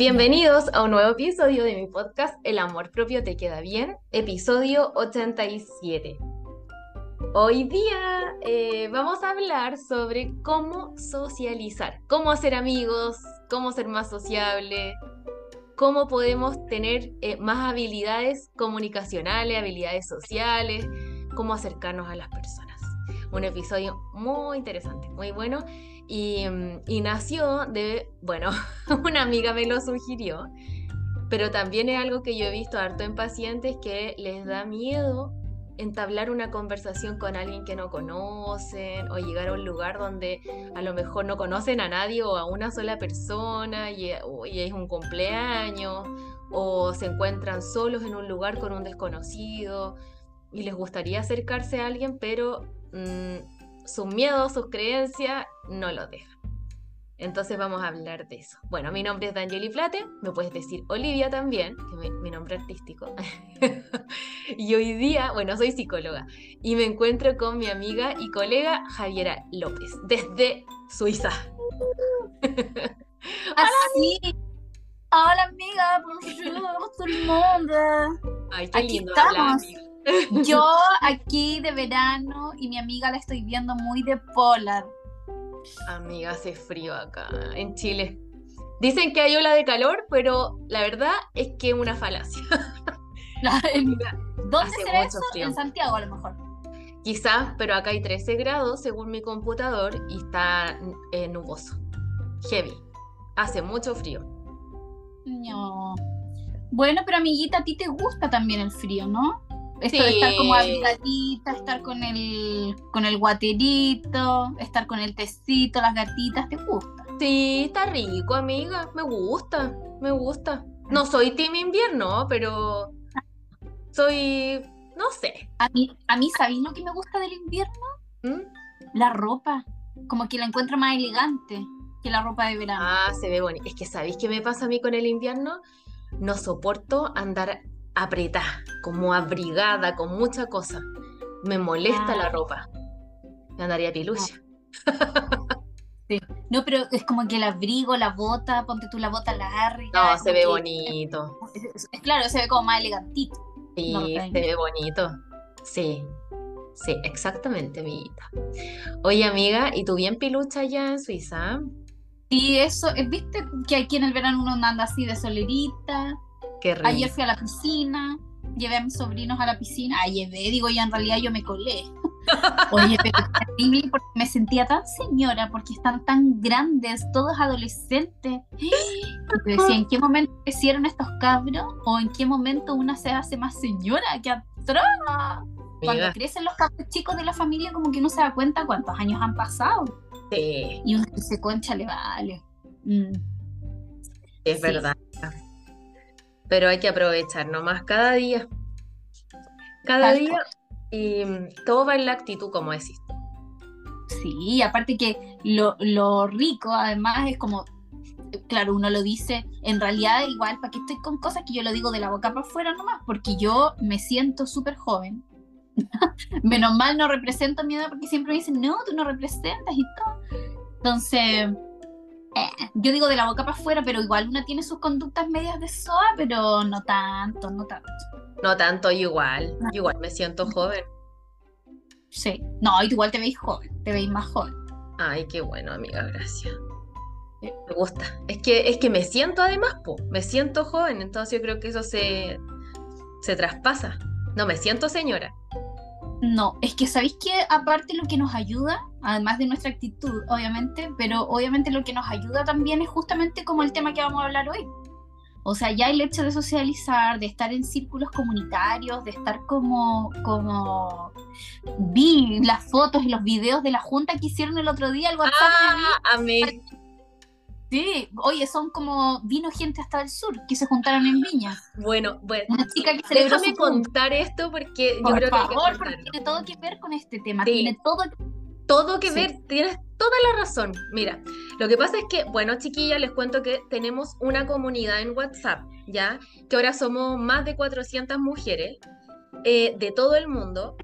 Bienvenidos a un nuevo episodio de mi podcast El amor propio te queda bien, episodio 87. Hoy día eh, vamos a hablar sobre cómo socializar, cómo hacer amigos, cómo ser más sociable, cómo podemos tener eh, más habilidades comunicacionales, habilidades sociales, cómo acercarnos a las personas. Un episodio muy interesante, muy bueno. Y, mm, y nació de, bueno, una amiga me lo sugirió, pero también es algo que yo he visto harto en pacientes que les da miedo entablar una conversación con alguien que no conocen o llegar a un lugar donde a lo mejor no conocen a nadie o a una sola persona y, es un cumpleaños o se encuentran solos en un lugar con un desconocido y les gustaría acercarse a alguien, pero mm, sus miedos, sus creencias no lo dejan. Entonces vamos a hablar de eso. Bueno, mi nombre es Danieli Flate, me puedes decir Olivia también, que es mi nombre artístico. y hoy día, bueno, soy psicóloga y me encuentro con mi amiga y colega Javiera López, desde Suiza. Así. Hola amiga, bonjour todo el mundo. Ay, qué aquí lindo estamos. Yo aquí de verano y mi amiga la estoy viendo muy de polar. Amiga, hace frío acá en Chile. Dicen que hay ola de calor, pero la verdad es que es una falacia. ¿Dónde será eso? En Santiago a lo mejor. Quizás, pero acá hay 13 grados según mi computador y está eh, nuboso. Heavy. Hace mucho frío. No. Bueno, pero amiguita, a ti te gusta también el frío, ¿no? Esto de estar como abrigadita, estar con el, con el guaterito, estar con el tecito, las gatitas, ¿te gusta? Sí, está rico, amiga. Me gusta, me gusta. No soy team invierno, pero soy, no sé. A mí, a mí ¿sabéis lo que me gusta del invierno? ¿Mm? La ropa. Como que la encuentro más elegante que la ropa de verano. Ah, se ve bonito. Es que ¿sabéis qué me pasa a mí con el invierno? No soporto andar apretada, como abrigada, con mucha cosa. Me molesta la ropa. Me andaría pilucha. Sí. No, pero es como que el abrigo, la bota, ponte tú la bota larga. No, se ve bonito. Es, claro, se ve como más elegantito. Sí, se ve bonito. Sí, sí, exactamente, amiguita. Oye, amiga, ¿y tú bien pilucha allá en Suiza? Y eso, eh, ¿viste que aquí en el verano uno anda así de solerita? Ayer fui a la piscina, llevé a mis sobrinos a la piscina. Ah, llevé, digo, ya en realidad yo me colé. Oye, pero terrible porque me sentía tan señora, porque están tan grandes, todos adolescentes. Y te decía, ¿en qué momento crecieron estos cabros? ¿O en qué momento una se hace más señora? ¡Qué atroz! Cuando crecen los cabros chicos de la familia, como que uno se da cuenta cuántos años han pasado. Sí. Y uno se concha, le vale. Mm. Es verdad pero hay que aprovechar nomás cada día. Cada día y mm, todo va en la actitud, como decís. Sí, aparte que lo, lo rico además es como, claro, uno lo dice, en realidad igual, ¿para qué estoy con cosas que yo lo digo de la boca para afuera nomás? Porque yo me siento súper joven. Menos mal no represento mi edad porque siempre me dicen, no, tú no representas y todo. Entonces, eh, yo digo de la boca para afuera, pero igual una tiene sus conductas medias de soa, pero no tanto, no tanto. No tanto, igual. igual me siento joven. Sí. No, igual te veis joven, te veis más joven. Ay, qué bueno, amiga, gracias. Me gusta. Es que, es que me siento además, po, me siento joven, entonces yo creo que eso se, se traspasa. No me siento señora. No, es que sabéis que aparte lo que nos ayuda, además de nuestra actitud, obviamente, pero obviamente lo que nos ayuda también es justamente como el tema que vamos a hablar hoy. O sea, ya el hecho de socializar, de estar en círculos comunitarios, de estar como, como vi las fotos y los videos de la junta que hicieron el otro día, el WhatsApp. Ah, Sí, oye, son como vino gente hasta el sur que se juntaron en Viña. Bueno, bueno. Una chica que déjame contar esto porque yo creo que, porque tiene todo que ver con este tema. Tiene todo todo que ver, tienes toda la razón. Mira, lo que pasa es que, bueno, chiquillas, les cuento que tenemos una comunidad en WhatsApp, ¿ya? Que ahora somos más de 400 mujeres eh, de todo el mundo.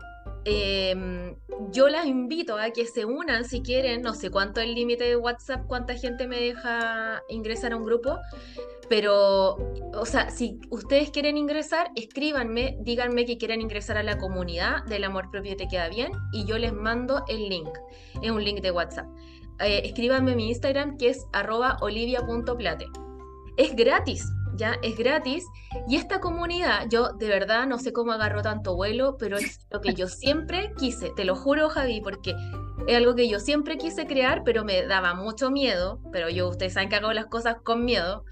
Em, yo las invito a que se unan si quieren, no sé cuánto es el límite de WhatsApp, cuánta gente me deja ingresar a un grupo, pero, o sea, si ustedes quieren ingresar, escríbanme, díganme que quieren ingresar a la comunidad del amor propio te queda bien y yo les mando el link, es un link de WhatsApp. Eh, escríbanme mi Instagram que es arroba olivia.plate. Es gratis, ya es gratis. Y esta comunidad, yo de verdad no sé cómo agarró tanto vuelo, pero es lo que yo siempre quise, te lo juro Javi, porque es algo que yo siempre quise crear, pero me daba mucho miedo, pero yo, ustedes saben que hago las cosas con miedo.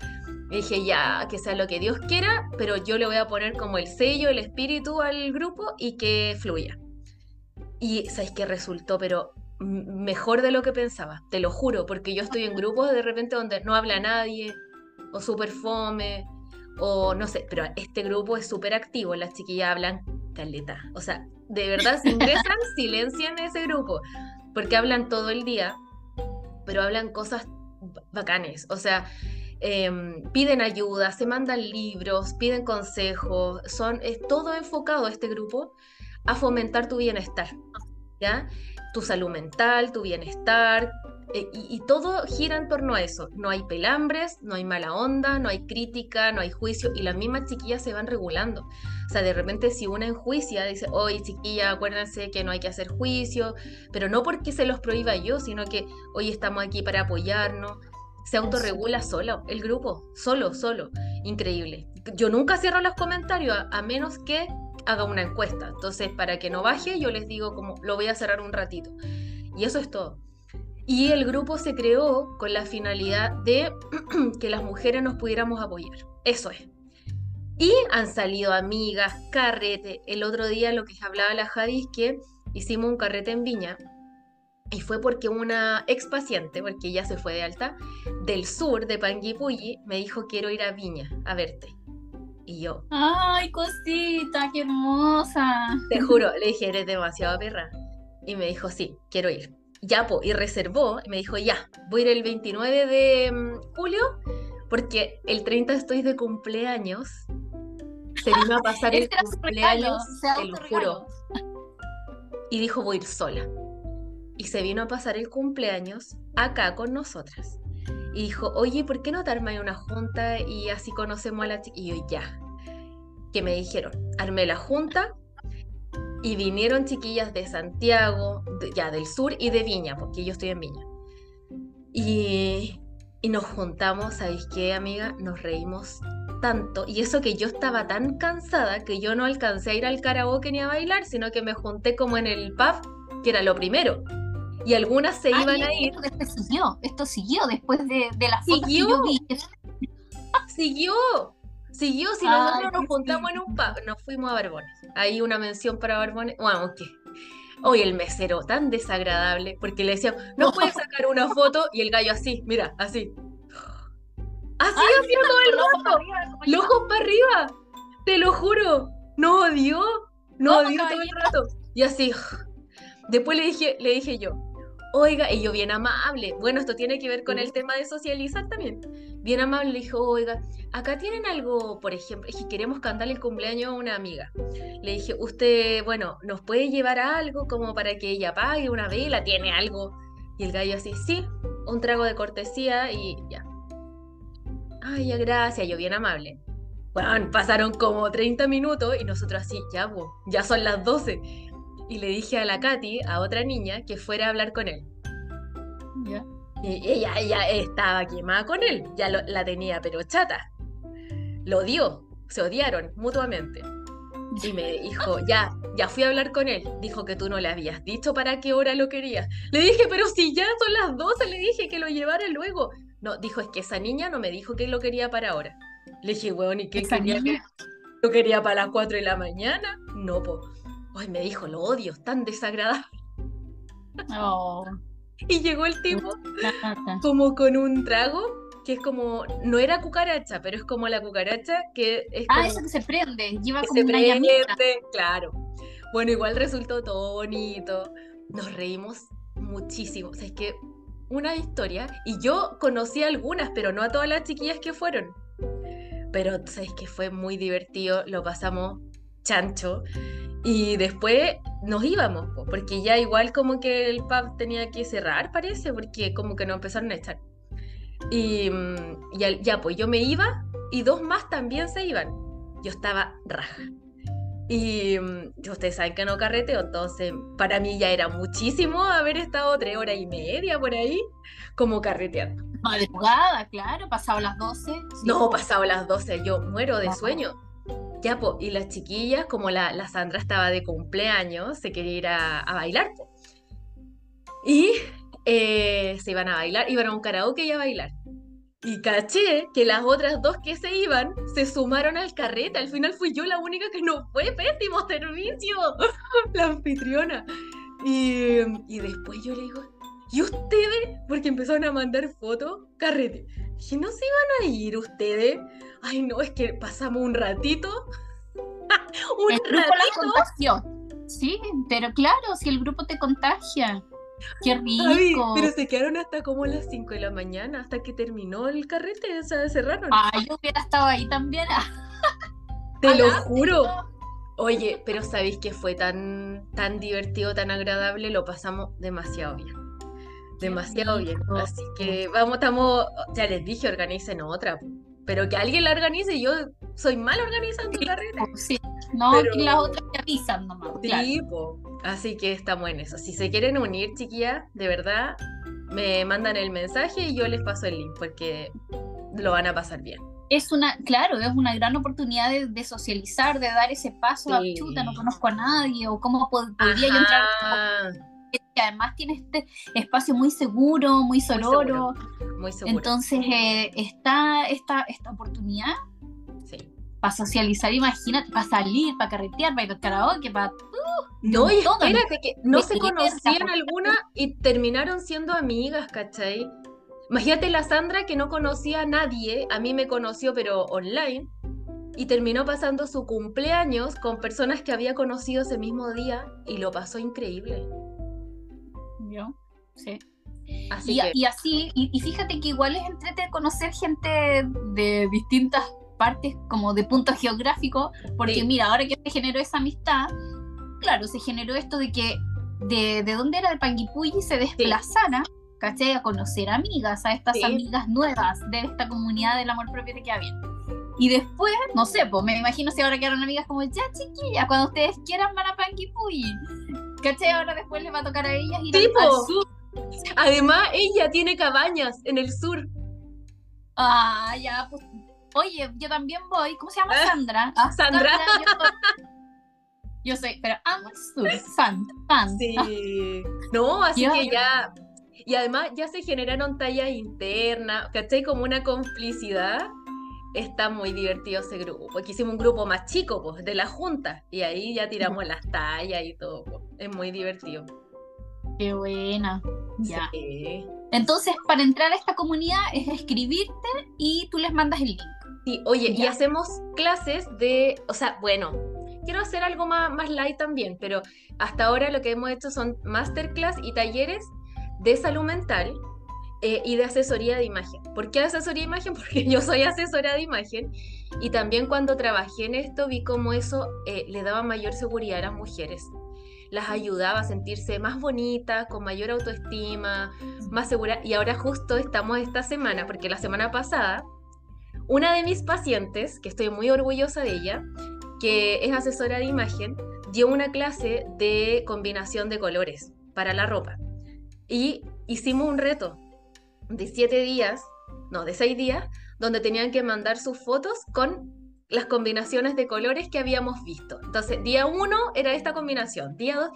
Y dije, ya, que sea lo que Dios quiera, pero yo le voy a poner como el sello, el espíritu al grupo y que fluya. Y sabes que resultó, pero mejor de lo que pensaba, te lo juro, porque yo estoy en grupos de repente donde no habla nadie, o súper fome, o no sé, pero este grupo es súper activo, las chiquillas hablan caleta. O sea, de verdad, si ingresan, silencian ese grupo, porque hablan todo el día, pero hablan cosas bacanes. O sea, em, piden ayuda, se mandan libros, piden consejos, son, es todo enfocado este grupo a fomentar tu bienestar, ¿ya? Tu salud mental, tu bienestar, eh, y, todo gira en torno a eso. No hay pelambres, no hay mala onda, no hay crítica, no hay juicio y las mismas chiquillas se van regulando. O sea, de repente si una enjuicia dice, oye chiquilla, acuérdense que no hay que hacer juicio, pero no porque se los prohíba yo, sino que hoy estamos aquí para apoyarnos. Se autorregula solo, el grupo, solo, solo. Increíble. Yo nunca cierro los comentarios a menos que haga una encuesta. Entonces, para que no baje, yo les digo como lo voy a cerrar un ratito. Y eso es todo. Y el grupo se creó con la finalidad de que las mujeres nos pudiéramos apoyar. Eso es. Y han salido amigas, carrete. El otro día lo que hablaba la Jadis que hicimos un carrete en Viña. Y fue porque una ex paciente, porque ella se fue de alta, del sur de Panguipulli, me dijo quiero ir a Viña a verte. Y yo. ¡Ay, cosita, qué hermosa! Te juro, le dije, eres demasiado perra. Y me dijo, sí, quiero ir ya, y reservó, y me dijo, ya, voy a ir el 29 de mm, julio, porque el 30 estoy de cumpleaños. Se vino a pasar el cumpleaños, te lo juro. Y dijo, voy a ir sola. Y se vino a pasar el cumpleaños acá con nosotras. Y dijo, oye, ¿por qué no te armas una junta y así conocemos a la chica? Y yo, ya. Que me dijeron, armé la junta, y vinieron chiquillas de Santiago, ya del sur y de Viña, porque yo estoy en Viña. Y, y nos juntamos, ¿sabéis qué, amiga? Nos reímos tanto. Y eso que yo estaba tan cansada que yo no alcancé a ir al karaoke ni a bailar, sino que me junté como en el pub, que era lo primero. Y algunas se iban a ir. Esto siguió, esto siguió después de, de las fotos que yo vi. Siguió. Siguió, si nosotros nos juntamos en un pub, nos fuimos a Barbones. Hay una mención para Barbones. Bueno, ¿qué? Hoy el mesero tan desagradable, porque le decía, no puedes sacar una foto y el gallo así, mira, así. Así todo el rato. Los ojos para arriba. Te lo juro. No odió. No odió todo el rato. Y así. Después le dije, le dije yo, oiga, y yo bien amable, bueno, esto tiene que ver con el tema de socializar también. Bien amable le dijo, oiga, acá tienen algo, por ejemplo, es que queremos cantarle el cumpleaños a una amiga. Le dije, usted, bueno, ¿nos puede llevar algo como para que ella pague una vela? ¿Tiene algo? Y el gallo así, sí, un trago de cortesía y ya. Ay, ya, gracias, yo bien amable. Bueno, pasaron como 30 minutos y nosotros así, ya, ya son las 12 y le dije a la Katy, a otra niña, que fuera a hablar con él. Y ella, ella estaba quemada con él, ya la tenía, pero chata. Lo odió, se odiaron mutuamente. Y me dijo, ya, ya fui a hablar con él. Dijo que tú no le habías dicho para qué hora lo querías. Le dije, pero si ya son las 12, le dije que lo llevara luego. No, dijo, es que esa niña no me dijo que lo quería para ahora. Le dije, weón, ¿y qué quería? ¿Lo quería para las 4 de la mañana? No, pues Ay, me dijo, lo odio, es tan desagradable. Oh. Y llegó el tipo como con un trago que es como, no era cucaracha, pero es como la cucaracha que es... Ah, eso que se prende, lleva como se prende, claro. Bueno, igual resultó todo bonito, nos reímos muchísimo, o sea, es que una historia, y yo conocí algunas, pero no a todas las chiquillas que fueron. Pero, sabes que fue muy divertido, lo pasamos chancho. Y después nos íbamos, porque ya igual como que el pub tenía que cerrar, parece, porque como que nos empezaron a echar. Y, mm, ya, ya, pues yo me iba y dos más también se iban. Yo estaba raja. Y mm, ustedes saben que no carreteo, entonces para mí ya era muchísimo haber estado tres horas y media por ahí, como carreteando. Madrugada, claro, pasado las 12. No, pasado las 12, yo muero de sueño. Y las chiquillas, como la, la, Sandra estaba de cumpleaños, se quería ir a, bailar. Y eh, se iban a bailar, iban a un karaoke y a bailar. Y caché que las otras dos que se iban se sumaron al carrete. Al final fui yo la única que no fue. Pésimo servicio. la anfitriona. Y, y después yo le digo, ¿y ustedes? Porque empezaron a mandar fotos, carrete. Dije, ¿no se iban a ir ustedes? Ay, no, es que pasamos un ratito. un el grupo ratito. Sí, pero claro, si el grupo te contagia. Qué rico. pero se quedaron hasta como las 5 de la mañana, hasta que terminó el carrete, o sea, cerraron. Ay, yo hubiera estado ahí también. Te lo juro. Oye, pero ¿sabéis que fue tan, tan divertido, tan agradable? Lo pasamos demasiado bien. Demasiado bien. Así que vamos, estamos, ya les dije, organicen otra. Pero que alguien la organice, yo soy mal organizando sí, carrete. Sí, no, que las otras te avisan nomás. Sí, así que estamos en eso. Si se quieren unir, chiquillas, de verdad, me mandan el mensaje y yo les paso el link porque lo van a pasar bien. Es una, claro, es una gran oportunidad de, socializar, de dar ese paso a chuta, no conozco a nadie, o cómo podría yo entrar que además tiene este espacio muy seguro, muy sonoro. Muy seguro. Entonces eh, está esta, esta oportunidad para socializar, imagínate, para salir, para carretear, para ir al karaoke, para... Uh, no, y espérate, que no se conocían alguna y terminaron siendo amigas, ¿cachai? Imagínate la Sandra que no conocía a nadie, a mí me conoció pero online, y terminó pasando su cumpleaños con personas que había conocido ese mismo día y lo pasó increíble. ¿Yo? Sí. Así y, así, y, fíjate que igual es entrete conocer gente de distintas partes como de punto geográfico, porque mira, ahora que se generó esa amistad, claro, se generó esto de que de, de dónde era el Panguipulli se desplazara, ¿cachai? A conocer amigas, a estas amigas nuevas de esta comunidad del amor propio de que había. Y después, no sé, pues me imagino si ahora quedaron amigas como, ya chiquillas, cuando ustedes quieran van a Panguipulli. ¿Cachai? Ahora después les va a tocar a ellas ir al sur. Además, ella tiene cabañas en el sur. Ah, ya, pues Oye, yo también voy. ¿Cómo se llama ah, Sandra? Ah, Sandra. yo, soy, pero amo sur, fan, fan. Sí. No, así que ya. Y además ya se generaron tallas internas, ¿cachai? Como una complicidad. Está muy divertido ese grupo. Aquí hicimos un grupo más chico, pues, de la junta. Y ahí ya tiramos las tallas y todo. Pues. Es muy divertido. Qué buena. Ya. Entonces, para entrar a esta comunidad es escribirte y tú les mandas el link. Sí, oye, y hacemos clases de, o sea, bueno, quiero hacer algo más, más light también, pero hasta ahora lo que hemos hecho son masterclass y talleres de salud mental eh, y de asesoría de imagen. ¿Por qué asesoría de imagen? Porque yo soy asesora de imagen y también cuando trabajé en esto vi cómo eso eh, le daba mayor seguridad a las mujeres. Las ayudaba a sentirse más bonitas, con mayor autoestima, más segura. Y ahora justo estamos esta semana, porque la semana pasada una de mis pacientes, que estoy muy orgullosa de ella, que es asesora de imagen, dio una clase de combinación de colores para la ropa. Y hicimos un reto de siete días, no, de seis días, donde tenían que mandar sus fotos con las combinaciones de colores que habíamos visto. Entonces, día uno era esta combinación, día dos,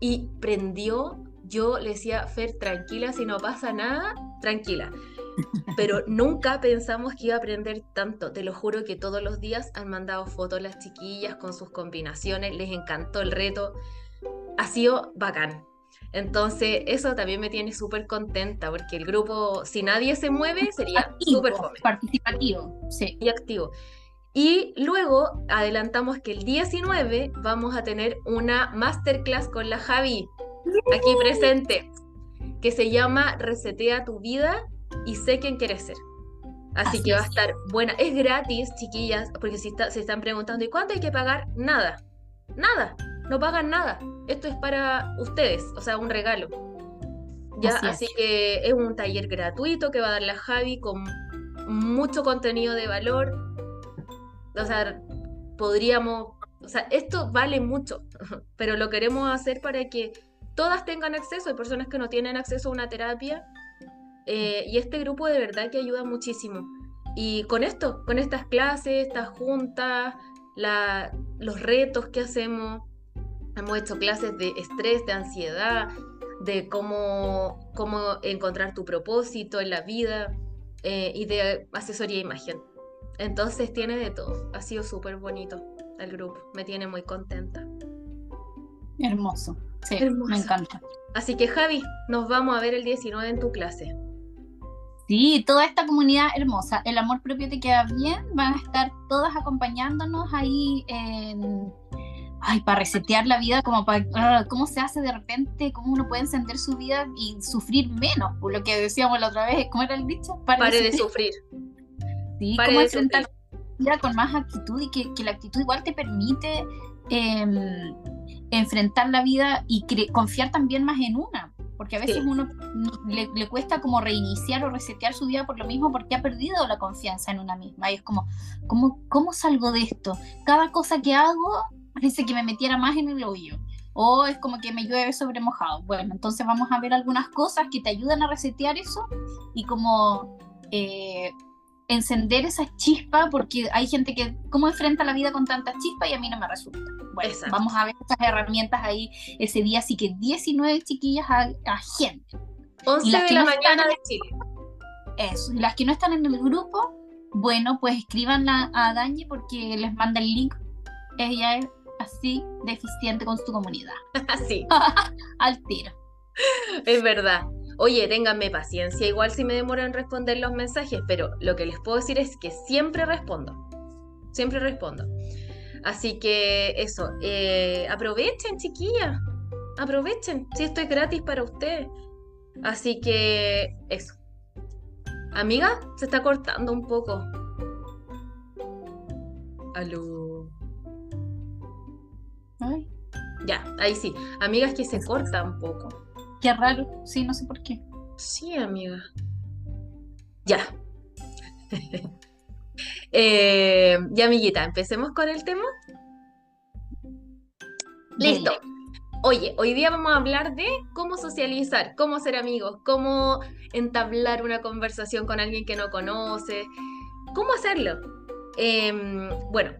y prendió, yo le decía, Fer, tranquila, si no pasa nada, tranquila. Pero nunca pensamos que iba a aprender tanto. Te lo juro que todos los días han mandado fotos las chiquillas con sus combinaciones, les encantó el reto. Ha sido bacán. Entonces, eso también me tiene súper contenta porque el grupo, si nadie se mueve, sería súper Participativo, sí. Y activo. Y luego adelantamos que el 19 vamos a tener una masterclass con la Javi, aquí presente, que se llama Resetea tu vida y sé quién quieres ser. Así, que va a estar buena. Es gratis, chiquillas, porque si se están preguntando, ¿y cuánto hay que pagar? Nada, nada. No pagan nada. Esto es para ustedes, o sea, un regalo. Ya, así, que es un taller gratuito que va a dar la Javi con mucho contenido de valor. O sea, podríamos, o sea, esto vale mucho, pero lo queremos hacer para que todas tengan acceso. Hay personas que no tienen acceso a una terapia eh, y este grupo de verdad que ayuda muchísimo. Y con esto, con estas clases, estas juntas, los retos que hacemos, hemos hecho clases de estrés, de ansiedad, de cómo, cómo encontrar tu propósito en la vida eh, y de asesoría de imagen. Entonces tiene de todo. Ha sido súper bonito el grupo. Me tiene muy contenta. Hermoso. Sí, me encanta. Así que Javi, nos vamos a ver el 19 en tu clase. Sí, toda esta comunidad hermosa. El amor propio te queda bien. Van a estar todas acompañándonos ahí en ay, para resetear la vida, como para, ah, cómo se hace de repente, cómo uno puede encender su vida y sufrir menos, por lo que decíamos la otra vez, ¿cómo era el dicho? Pare, de sufrir. Sí, cómo enfrentar la vida con más actitud y que, la actitud igual te permite em, enfrentar la vida y confiar también más en una, porque a veces uno le, le, cuesta como reiniciar o resetear su vida por lo mismo porque ha perdido la confianza en una misma y es como, ¿cómo, cómo salgo de esto? Cada cosa que hago parece que me metiera más en el hoyo. O es como que me llueve sobre mojado. Bueno, entonces vamos a ver algunas cosas que te ayudan a resetear eso y como eh, encender esa chispa, porque hay gente que, ¿cómo enfrenta la vida con tanta chispa? Y a mí no me resulta. Bueno, vamos a ver estas herramientas ahí ese día, así que 19 chiquillas a, gente. 11 de la mañana de Chile. Eso, y las que no están en el grupo, bueno, pues escriban a, a Dani porque les manda el link. Ella es así deficiente con su comunidad. Así. Al tiro. Es verdad. Oye, ténganme paciencia, igual si me demoro en responder los mensajes, pero lo que les puedo decir es que siempre respondo. Siempre respondo. Así que eso, eh, aprovechen, chiquillas. Aprovechen, si esto es gratis para ustedes. Así que eso. Amiga, se está cortando un poco. Aló. Ya, ahí sí. Amigas que se corta un poco. Qué raro, sí, no sé por qué. Sí, amiga. Ya. eh, ya, amiguita, empecemos con el tema. Listo. Oye, hoy día vamos a hablar de cómo socializar, cómo ser amigos, cómo entablar una conversación con alguien que no conoce, cómo hacerlo. Em, bueno,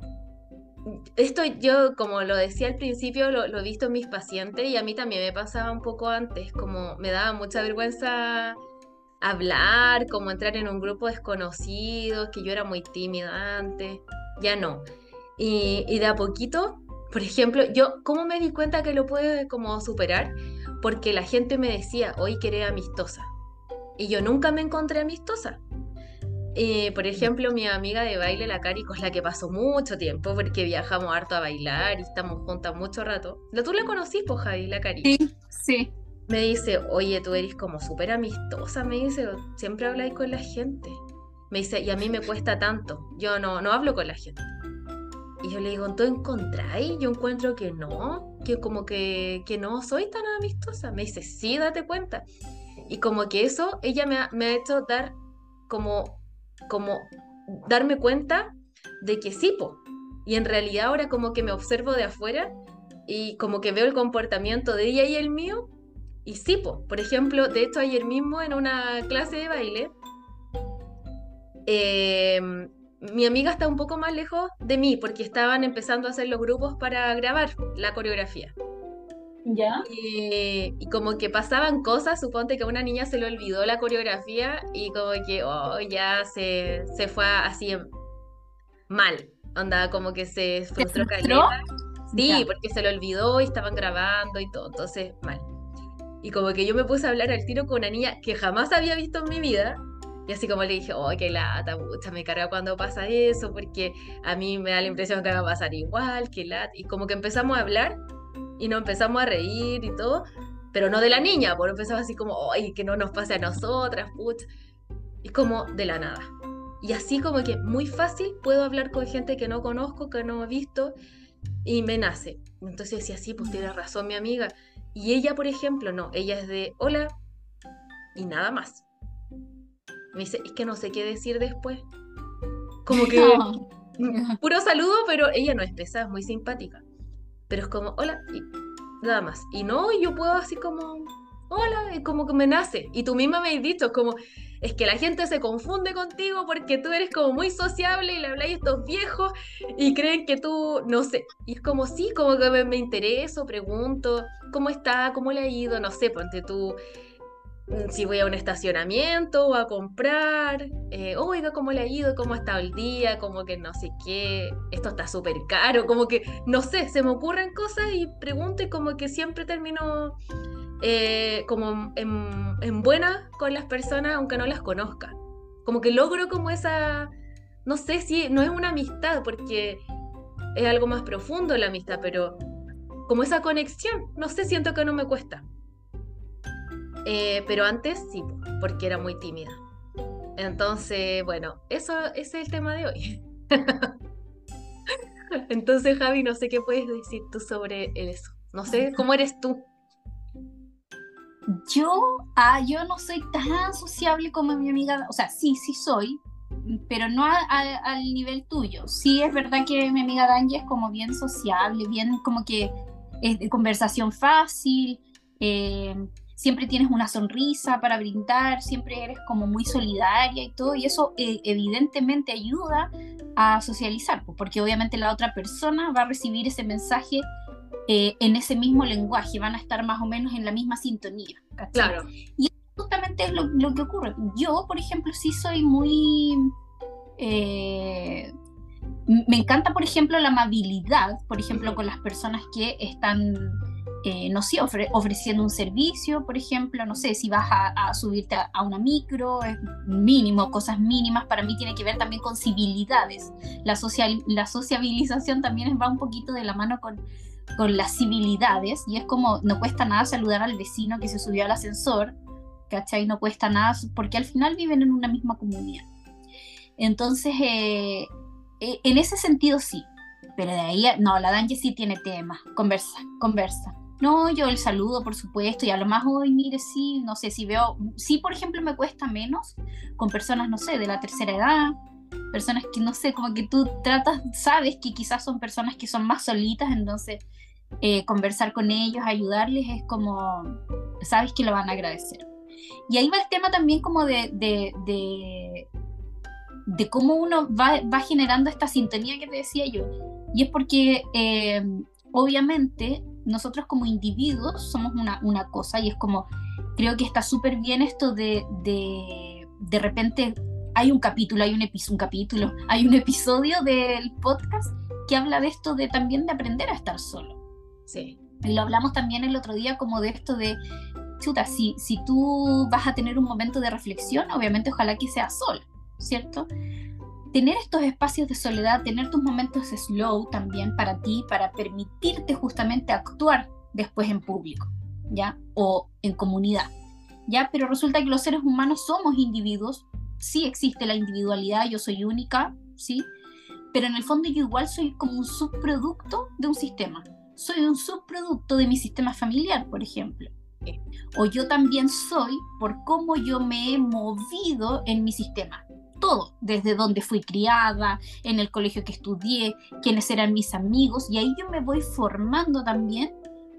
esto yo, como lo decía al principio, lo, he visto en mis pacientes y a mí también me pasaba un poco antes, como me daba mucha vergüenza hablar, como entrar en un grupo desconocido, que yo era muy tímida antes, ya no. Y, y de a poquito, por ejemplo, yo, ¿cómo me di cuenta que lo puedo como superar? Porque la gente me decía, hoy que amistosa. Y yo nunca me encontré amistosa. Eh, por ejemplo, mi amiga de baile, la Cari, con la que pasó mucho tiempo, porque viajamos harto a bailar y estamos juntas mucho rato. ¿Tú la conocís, pues, Javi, la Cari? Sí, sí. Me dice, oye, tú eres como súper amistosa, me dice, siempre habláis con la gente. Me dice, y a mí me cuesta tanto, yo no, no hablo con la gente. Y yo le digo, ¿tú encontráis? Yo encuentro que no, que como que, que no soy tan amistosa. Me dice, sí, date cuenta. Y como que eso, ella me me ha hecho dar como como darme cuenta de que sí, po. Y en realidad ahora como que me observo de afuera y como que veo el comportamiento de ella y el mío y sí, po. Por ejemplo, de hecho ayer mismo en una clase de baile, em, mi amiga está un poco más lejos de mí porque estaban empezando a hacer los grupos para grabar la coreografía. ¿Ya? Y, como que pasaban cosas, suponte que a una niña se le olvidó la coreografía y como que, oh, ya se, se fue así mal. Onda, como que se frustró Sí, porque se le olvidó y estaban grabando y todo, entonces mal. Y como que yo me puse a hablar al tiro con una niña que jamás había visto en mi vida. Y así como le dije, oh, qué lata, pucha, me carga cuando pasa eso, porque a mí me da la impresión que va a pasar igual, que lata. Y como que empezamos a hablar y nos empezamos a reír y todo, pero no de la niña, porque empezaba así como, ay, que no nos pase a nosotras, pucha. Y como de la nada. Y así como que muy fácil puedo hablar con gente que no conozco, que no he visto, y me nace. Entonces decía, sí, pues tiene razón mi amiga. Y ella, por ejemplo, no, ella es de hola y nada más. Me dice, es que no sé qué decir después. Como que puro saludo, pero ella no es pesada, es muy simpática. Pero es como, hola, y nada más. Y no, yo puedo así como, hola, y como que me nace. Y tú misma me has dicho, como, es que la gente se confunde contigo porque tú eres como muy sociable y le habláis a estos viejos y creen que tú, no sé. Y es como, sí, como que me, me intereso, pregunto, ¿cómo está? ¿Cómo le ha ido? No sé, ponte tú si voy a un estacionamiento o a comprar, eh, oiga, ¿cómo le ha ido? ¿Cómo ha estado el día? Como que no sé qué, esto está súper caro, como que, no sé, se me ocurren cosas y pregunto y como que siempre termino eh, como en, en buena con las personas aunque no las conozca. Como que logro como esa, no sé si no es una amistad porque es algo más profundo la amistad, pero como esa conexión, no sé, siento que no me cuesta. Eh, pero antes sí, porque era muy tímida. Entonces, bueno, eso ese es el tema de hoy. Entonces, Javi, no sé qué puedes decir tú sobre eso. No sé, ¿cómo eres tú? Yo, ah, yo no soy tan sociable como mi amiga, o sea, sí, sí soy, pero no al nivel tuyo. Sí es verdad que mi amiga Danji es como bien sociable, bien como que es de conversación fácil, eh, siempre tienes una sonrisa para brindar, siempre eres como muy solidaria y todo, y eso eh, evidentemente ayuda a socializar, porque obviamente la otra persona va a recibir ese mensaje eh, en ese mismo lenguaje, van a estar más o menos en la misma sintonía. Claro. Y justamente es lo, que ocurre. Yo, por ejemplo, sí soy muy... Eh, me encanta, por ejemplo, la amabilidad, por ejemplo, con las personas que están eh, no sé, ofreciendo un servicio, por ejemplo, no sé, si vas a, subirte a, una micro, es mínimo, cosas mínimas, para mí tiene que ver también con civilidades. La, social, la sociabilización también va un poquito de la mano con, con las civilidades, y es como, no cuesta nada saludar al vecino que se subió al ascensor, ¿cachai? No cuesta nada, porque al final viven en una misma comunidad. Entonces, eh, eh, en ese sentido sí, pero de ahí, no, la Danje sí tiene tema, conversa, conversa. No, yo el saludo, por supuesto, y a lo más hoy, mire, sí, no sé, si veo, sí, por ejemplo, me cuesta menos con personas, no sé, de la tercera edad, personas que, no sé, como que tú tratas, sabes que quizás son personas que son más solitas, entonces eh, conversar con ellos, ayudarles, es como, sabes que lo van a agradecer. Y ahí va el tema también como de, de, de, cómo uno va, va, generando esta sintonía que te decía yo. Y es porque, eh, obviamente, nosotros como individuos somos una, una cosa y es como, creo que está súper bien esto de, de, de repente hay un capítulo, hay un, un capítulo, hay un episodio del podcast que habla de esto de también de aprender a estar solo. Sí. Y lo hablamos también el otro día como de esto de, chuta, si, si tú vas a tener un momento de reflexión, obviamente ojalá que sea solo, ¿cierto? Tener estos espacios de soledad, tener tus momentos slow también para ti, para permitirte justamente actuar después en público, ¿ya? O en comunidad, ¿ya? Pero resulta que los seres humanos somos individuos, sí existe la individualidad, yo soy única, ¿sí? Pero en el fondo yo igual soy como un subproducto de un sistema. Soy un subproducto de mi sistema familiar, por ejemplo. O yo también soy por cómo yo me he movido en mi sistema todo, desde donde fui criada, en el colegio que estudié, quiénes eran mis amigos, y ahí yo me voy formando también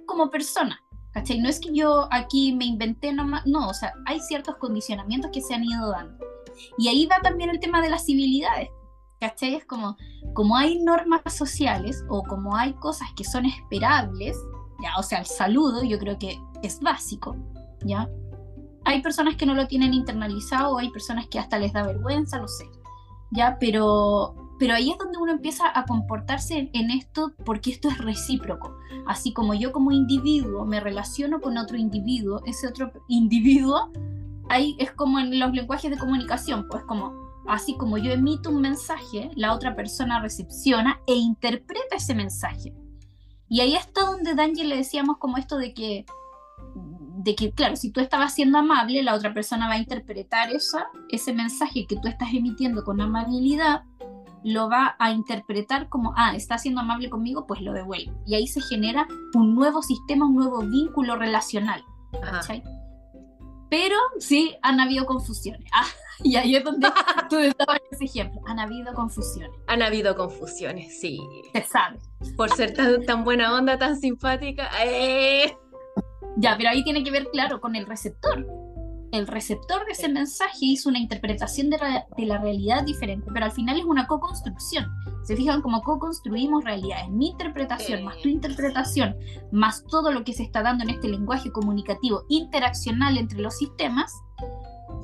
como persona. ¿Cachai? No es que yo aquí me inventé nomás, no, o sea, hay ciertos condicionamientos que se han ido dando. Y ahí va también el tema de las civilidades. ¿Cachai? Es como, como hay normas sociales o como hay cosas que son esperables, ya, o sea, el saludo yo creo que es básico, ¿ya? Hay personas que no lo tienen internalizado, hay personas que hasta les da vergüenza, lo sé, ¿ya? Pero, pero ahí es donde uno empieza a comportarse en esto porque esto es recíproco. Así como yo como individuo me relaciono con otro individuo, ese otro individuo, ahí es como en los lenguajes de comunicación, pues como así como yo emito un mensaje, la otra persona recepciona e interpreta ese mensaje. Y ahí está donde Daniel le decíamos como esto de que de que, claro, si tú estabas siendo amable, la otra persona va a interpretar esa, ese mensaje que tú estás emitiendo con amabilidad lo va a interpretar como, ah, está siendo amable conmigo, pues lo devuelve. Y ahí se genera un nuevo sistema, un nuevo vínculo relacional. Pero sí han habido confusiones. Ah, y ahí es donde tú estabas ese ejemplo. Han habido confusiones. Han habido confusiones, sí. Se sabe. Por ser tan, tan buena onda, tan simpática. ¡eh! Ya, pero ahí tiene que ver, claro, con el receptor el receptor de ese mensaje hizo una interpretación de, la realidad diferente, pero al final es una co-construcción. Se fijan cómo co-construimos realidades. Mi interpretación más tu interpretación, más todo lo que se está dando en este lenguaje comunicativo interaccional entre los sistemas,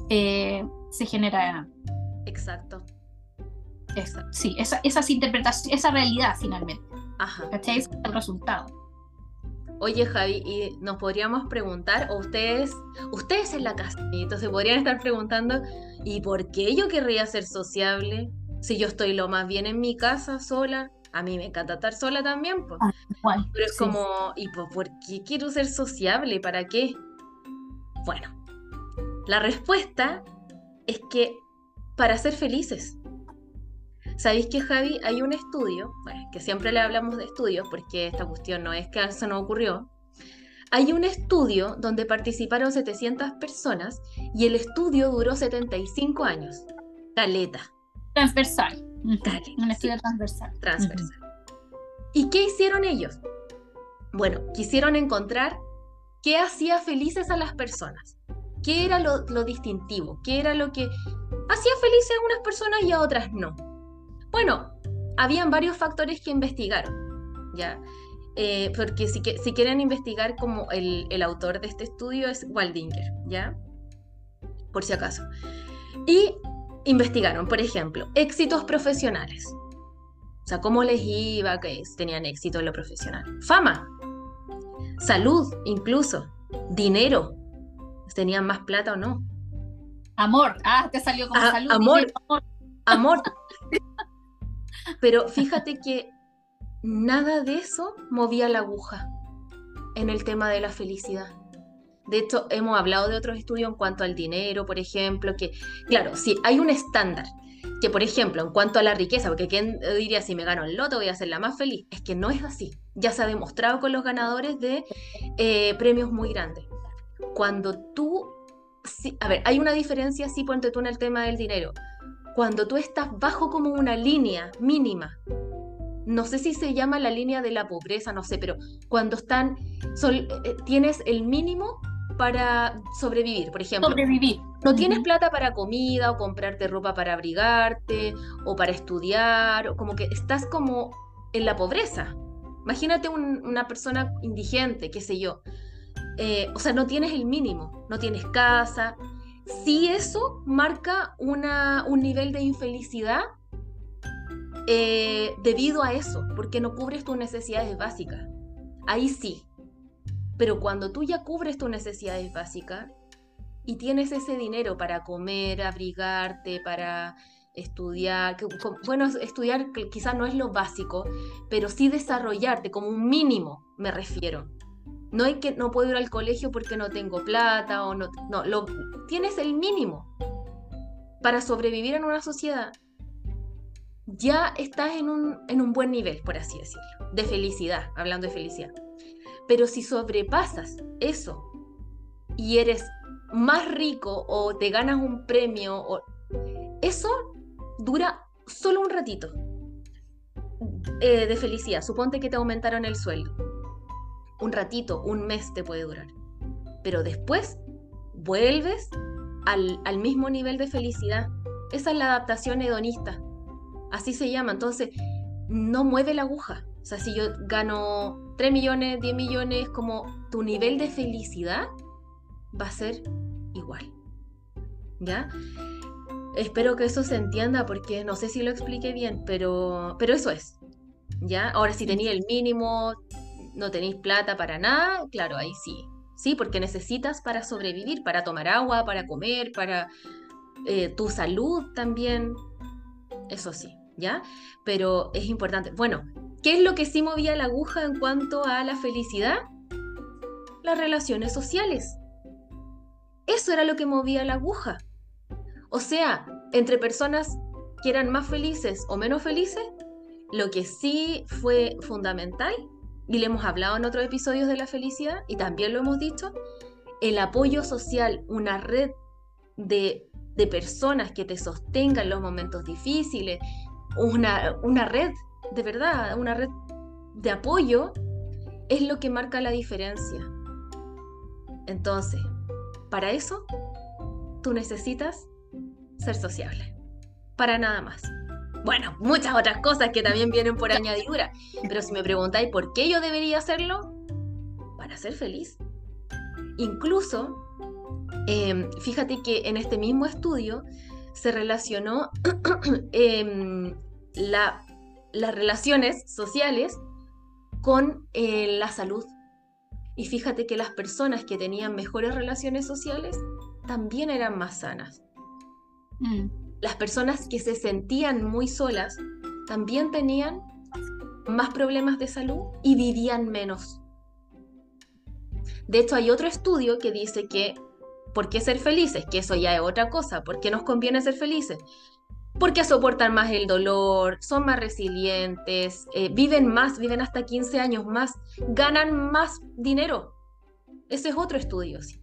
eh, se genera. Exacto. sí, esa, esas interpretaciones, esa realidad finalmente. Ajá. ¿Cachai? es el resultado. Oye Javi, y nos podríamos preguntar, o ustedes, ustedes en la casa, y entonces podrían estar preguntando, ¿y por qué yo querría ser sociable? Si yo estoy lo más bien en mi casa sola, a mí me encanta estar sola también, pues. Pero es como, ¿y por qué quiero ser sociable? ¿Para qué? Bueno, la respuesta es que para ser felices. ¿Sabéis que, Javi, hay un estudio, que siempre le hablamos de estudios porque esta cuestión no es que se nos ocurrió, hay un estudio donde participaron 700 personas y el estudio duró 75 años. Caleta. Transversal. Un estudio transversal. Transversal. ¿Y qué hicieron ellos? Bueno, quisieron encontrar qué hacía felices a las personas. ¿Qué era lo, lo distintivo? ¿Qué era lo que hacía felices a unas personas y a otras no? Bueno, habían varios factores que investigaron, ¿ya? Eh, porque si, si, quieren investigar como el, el, autor de este estudio es Waldinger, ¿ya? Por si acaso. Y investigaron, por ejemplo, éxitos profesionales. O sea, cómo les iba, que tenían éxito en lo profesional. Fama, salud incluso, dinero, tenían más plata o no. Amor, ah, te salió como salud. Amor, amor, amor. Pero fíjate que nada de eso movía la aguja en el tema de la felicidad. De hecho, hemos hablado de otros estudios en cuanto al dinero, por ejemplo, que, claro, si hay un estándar, que por ejemplo, en cuanto a la riqueza, porque ¿quién diría si me gano el loto voy a ser la más feliz? Es que no es así. Ya se ha demostrado con los ganadores de eh, premios muy grandes. Cuando tú, a ver, hay una diferencia, sí, ponte tú en el tema del dinero cuando tú estás bajo como una línea mínima. No sé si se llama la línea de la pobreza, no sé, pero cuando están, eh, eh, tienes el mínimo para sobrevivir, por ejemplo. Sobrevivir. No tienes plata para comida o comprarte ropa para abrigarte o para estudiar, o como que estás como en la pobreza. Imagínate una persona indigente, qué sé yo. Eh, o sea, no tienes el mínimo, no tienes casa, si eso marca una, un nivel de infelicidad eh, debido a eso, porque no cubres tus necesidades básicas. Ahí sí. Pero cuando tú ya cubres tus necesidades básicas y tienes ese dinero para comer, abrigarte, para estudiar, bueno, estudiar quizás no es lo básico, pero sí desarrollarte como un mínimo, me refiero. No hay que no puedo ir al colegio porque no tengo plata o no, no, lo, tienes el mínimo para sobrevivir en una sociedad. Ya estás en un, en un buen nivel, por así decirlo, de felicidad, hablando de felicidad. Pero si sobrepasas eso y eres más rico o te ganas un premio, o, eso dura solo un ratito eh, de felicidad. Suponte que te aumentaron el sueldo un ratito, un mes te puede durar. Pero después vuelves al, mismo nivel de felicidad. Esa es la adaptación hedonista. Así se llama. Entonces, no mueve la aguja. O sea, si yo gano 3 millones, 10 millones, como tu nivel de felicidad va a ser igual. ¿Ya? Espero que eso se entienda porque no sé si lo expliqué bien, pero, pero eso es. ¿Ya? Ahora, si tenía el mínimo, no tenéis plata para nada, claro, ahí sí. Sí, porque necesitas para sobrevivir, para tomar agua, para comer, para eh, tu salud también. Eso sí, ¿ya? Pero es importante. Bueno, ¿qué es lo que sí movía la aguja en cuanto a la felicidad? Las relaciones sociales. Eso era lo que movía la aguja. O sea, entre personas que eran más felices o menos felices, lo que sí fue fundamental, y le hemos hablado en otros episodios de la felicidad, y también lo hemos dicho, el apoyo social, una red de, de personas que te sostengan en los momentos difíciles, una, una red, de verdad, una red de apoyo, es lo que marca la diferencia. Entonces, para eso, tú necesitas ser sociable. Para nada más. Bueno, muchas otras cosas que también vienen por añadidura. Pero si me preguntáis por qué yo debería hacerlo, para ser feliz. Incluso, em, fíjate que en este mismo estudio se relacionó em, las relaciones sociales con eh, la salud. Y fíjate que las personas que tenían mejores relaciones sociales también eran más sanas. Mm. Las personas que se sentían muy solas también tenían más problemas de salud y vivían menos. De hecho, hay otro estudio que dice que, ¿por qué ser felices? Que eso ya es otra cosa. ¿Por qué nos conviene ser felices? porque soportan más el dolor, son más resilientes, eh, viven más, viven hasta 15 años más, ganan más dinero. Ese es otro estudio. ¿sí?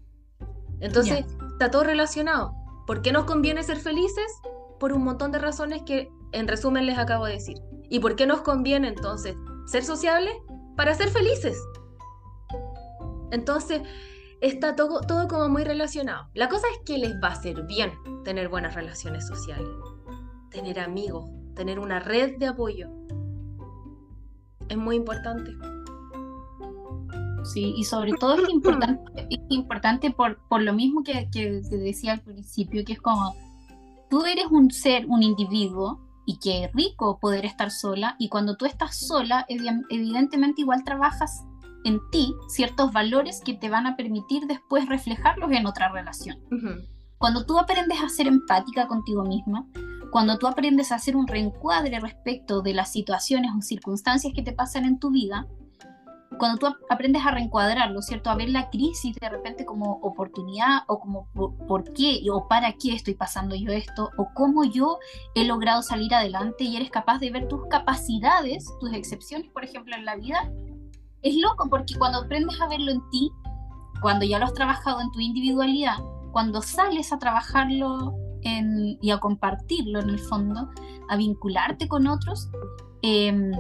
Entonces, está todo relacionado. ¿Por qué nos conviene ser felices? Por un montón de razones que en resumen les acabo de decir. ¿Y por qué nos conviene entonces ser sociables? Para ser felices. Entonces, está todo, todo como muy relacionado. La cosa es que les va a hacer bien tener buenas relaciones sociales tener amigos, tener una red de apoyo. Es muy importante. Sí, y sobre todo es importante, es importante por, por lo mismo que, que te decía al principio, que es como, tú eres un ser, un individuo, y que es rico poder estar sola, y cuando tú estás sola, evidentemente igual trabajas en ti ciertos valores que te van a permitir después reflejarlos en otra relación. Cuando tú aprendes a ser empática contigo misma, cuando tú aprendes a hacer un reencuadre respecto de las situaciones o circunstancias que te pasan en tu vida, cuando tú aprendes a reencuadrarlo, ¿cierto? A ver la crisis de repente como oportunidad o como por, qué o para qué estoy pasando yo esto o cómo yo he logrado salir adelante y eres capaz de ver tus capacidades, tus excepciones, por ejemplo, en la vida, es loco porque cuando aprendes a verlo en ti, cuando ya lo has trabajado en tu individualidad, cuando sales a trabajarlo y a compartirlo en el fondo, a vincularte con otros, em,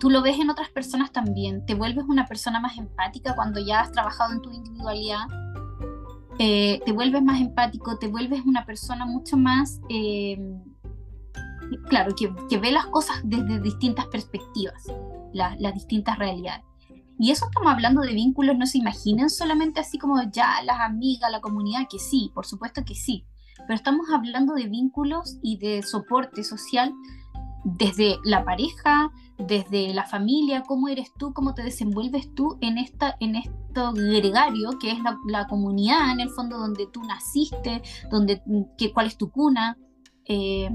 tú lo ves en otras personas también, te vuelves una persona más empática cuando ya has trabajado en tu individualidad, eh, te vuelves más empático, te vuelves una persona mucho más, em, claro, que, ve las cosas desde distintas perspectivas, las distintas realidades. Y eso estamos hablando de vínculos, no se imaginen solamente así como ya las amigas, la comunidad, que sí, por supuesto que sí, pero estamos hablando de vínculos y de soporte social desde la pareja, desde la familia, cómo eres tú, cómo te desenvuelves tú en, esta, en esto gregario que es la, comunidad, en el fondo donde tú naciste, donde, que, cuál es tu cuna. Eh,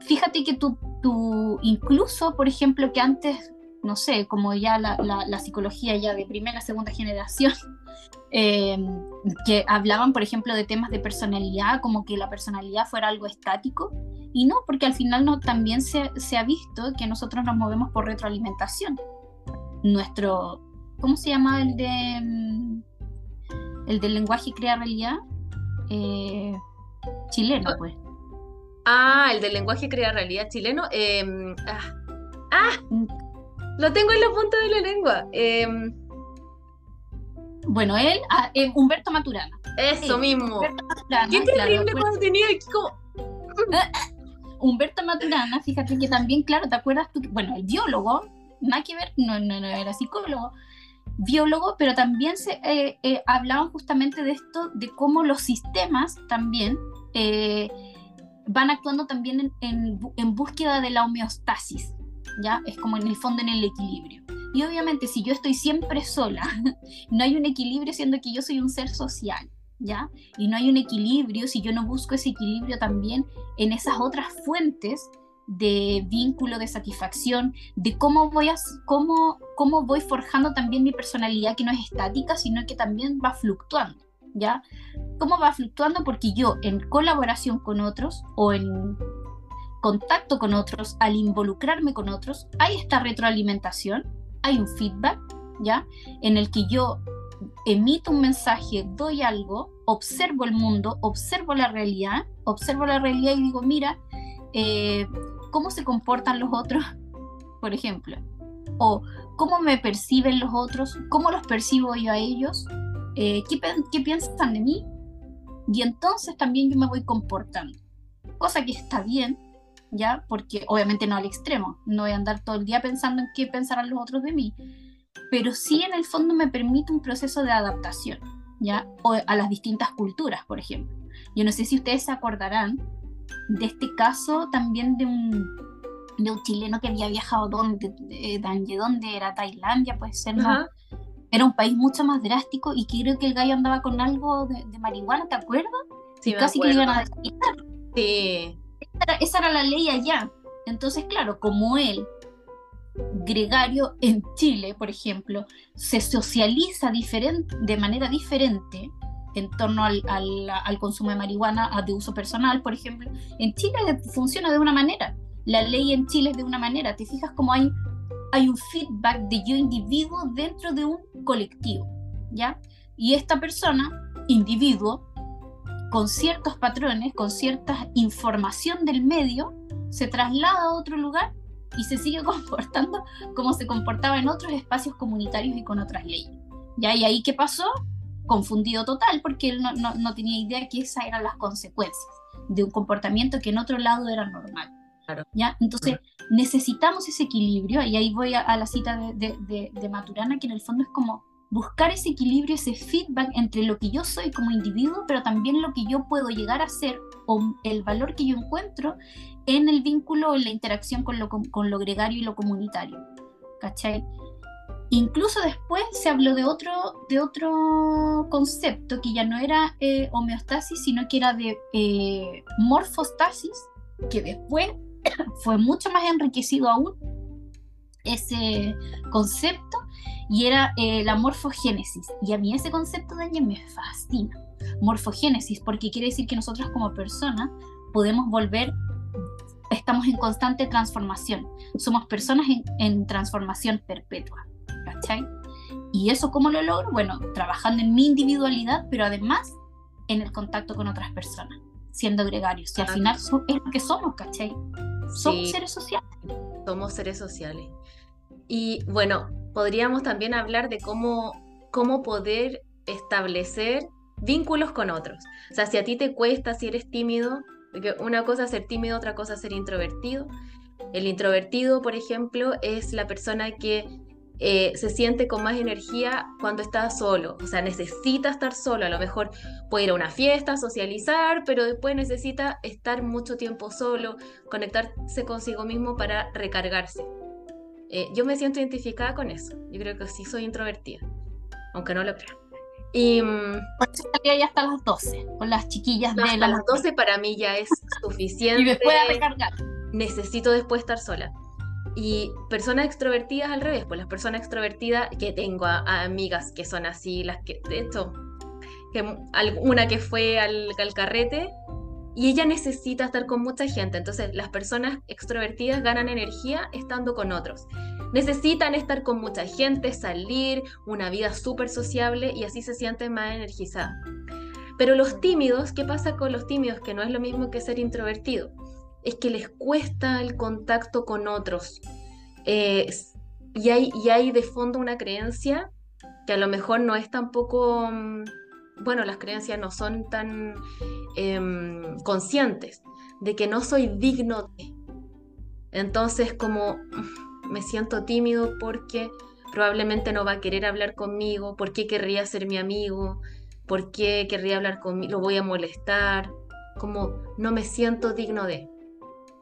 fíjate que tú, tú, incluso, por ejemplo, que antes, no sé, como ya la, la psicología ya de primera, segunda generación, Em, que hablaban, por ejemplo, de temas de personalidad, como que la personalidad fuera algo estático, y no, porque al final no, también se, se ha visto que nosotros nos movemos por retroalimentación. Nuestro, ¿cómo se llama el de mm, el del lenguaje crea realidad? Eh, chileno, pues. Ah, el del lenguaje crea realidad chileno. Em, ah, ah, mm. lo tengo en la punta de la lengua. Eh, bueno, él, ah, eh, Humberto Maturana. Eso mismo. Maturana, Qué terrible cuando tenía como... Humberto Maturana, fíjate que también, claro, ¿te acuerdas tú? Bueno, el biólogo, nada que ver, no, no, no era psicólogo, biólogo, pero también se eh, eh, hablaban justamente de esto, de cómo los sistemas también van actuando también en, en, búsqueda de la homeostasis, ¿ya? Es como en el fondo en el equilibrio. Y obviamente si yo estoy siempre sola, no hay un equilibrio siendo que yo soy un ser social, Y no hay un equilibrio si yo no busco ese equilibrio también en esas otras fuentes de vínculo, de satisfacción, de cómo voy, cómo, cómo voy forjando también mi personalidad que no es estática, sino que también va fluctuando. ¿ya? ¿Cómo va fluctuando? Porque yo en colaboración con otros o en contacto con otros, al involucrarme con otros, hay esta retroalimentación, hay un feedback, ¿ya? En el que yo emito un mensaje, doy algo, observo el mundo, observo la realidad, observo la realidad y digo, mira, eh, ¿cómo se comportan los otros? Por ejemplo. O cómo me perciben los otros, cómo los percibo yo a ellos, eh, ¿qué, ¿qué piensan de mí? Y entonces también yo me voy comportando. Cosa que está bien, ¿ya? Porque obviamente no al extremo, no voy a andar todo el día pensando en qué pensarán los otros de mí, pero sí en el fondo me permite un proceso de adaptación, ¿ya? O a las distintas culturas, por ejemplo. Yo no sé si ustedes se acordarán de este caso también de un, de un chileno que había viajado donde, de, donde era Tailandia, puede ser, ¿no? Era un país mucho más drástico y creo que el gallo andaba con algo de, marihuana, ¿te acuerdas? Sí, casi que le iban a Sí. esa era la ley allá. Entonces, claro, como él gregario en Chile, por ejemplo, se socializa de manera diferente en torno al, consumo de marihuana de uso personal, por ejemplo, en Chile funciona de una manera, la ley en Chile es de una manera, te fijas como hay, hay un feedback de yo individuo dentro de un colectivo, ¿ya? Y esta persona, individuo, con ciertos patrones, con cierta información del medio, se traslada a otro lugar y se sigue comportando como se comportaba en otros espacios comunitarios y con otras leyes. ¿Ya? ¿Y ahí qué pasó? Confundido total, porque él no, no, tenía idea que esas eran las consecuencias de un comportamiento que en otro lado era normal. ¿Ya? Entonces, necesitamos ese equilibrio, y ahí voy a, la cita de, de, de, Maturana, que en el fondo es como buscar ese equilibrio, ese feedback entre lo que yo soy como individuo, pero también lo que yo puedo llegar a ser o el valor que yo encuentro en el vínculo, en la interacción con lo, con lo gregario y lo comunitario. ¿Cachai? Incluso después se habló de otro, de otro concepto que ya no era eh, homeostasis, sino que era de eh, morfostasis, que después fue mucho más enriquecido aún ese concepto y era eh, la morfogénesis. Y a mí ese concepto de ella me fascina. Morfogénesis, porque quiere decir que nosotros como personas podemos volver, estamos en constante transformación. Somos personas en, transformación perpetua. ¿Cachai? ¿Y eso cómo lo logro? Bueno, trabajando en mi individualidad, pero además en el contacto con otras personas, siendo gregarios. Y al final es lo que somos, ¿cachai? Somos seres sociales. Somos seres sociales. Y bueno, podríamos también hablar de cómo, cómo poder establecer vínculos con otros. O sea, si a ti te cuesta, si eres tímido, porque una cosa es ser tímido, otra cosa es ser introvertido. El introvertido, por ejemplo, es la persona que eh, se siente con más energía cuando está solo, o sea, necesita estar solo, a lo mejor puede ir a una fiesta, socializar, pero después necesita estar mucho tiempo solo, conectarse consigo mismo para recargarse. Eh, yo me siento identificada con eso. Yo creo que sí soy introvertida, aunque no lo creo. Y mm, por eso ya hasta las 12, con las chiquillas de las 12 para mí ya es suficiente. y después de recargar. Necesito después estar sola. Y personas extrovertidas al revés, pues las personas extrovertidas que tengo amigas que son así, las que, de hecho, que, una que fue al, al carrete y ella necesita estar con mucha gente. Entonces, las personas extrovertidas ganan energía estando con otros. Necesitan estar con mucha gente, salir, una vida súper sociable y así se sienten más energizadas. Pero los tímidos, ¿qué pasa con los tímidos? Que no es lo mismo que ser introvertido. Es que les cuesta el contacto con otros. Eh, y, hay, de fondo una creencia que a lo mejor no es tampoco... Mm, bueno, las creencias no son tan Em, conscientes de que no soy digno de. Entonces, como mm, me siento tímido porque probablemente no va a querer hablar conmigo, ¿por qué querría ser mi amigo? ¿Por qué querría hablar conmigo? Lo voy a molestar, como no me siento digno de.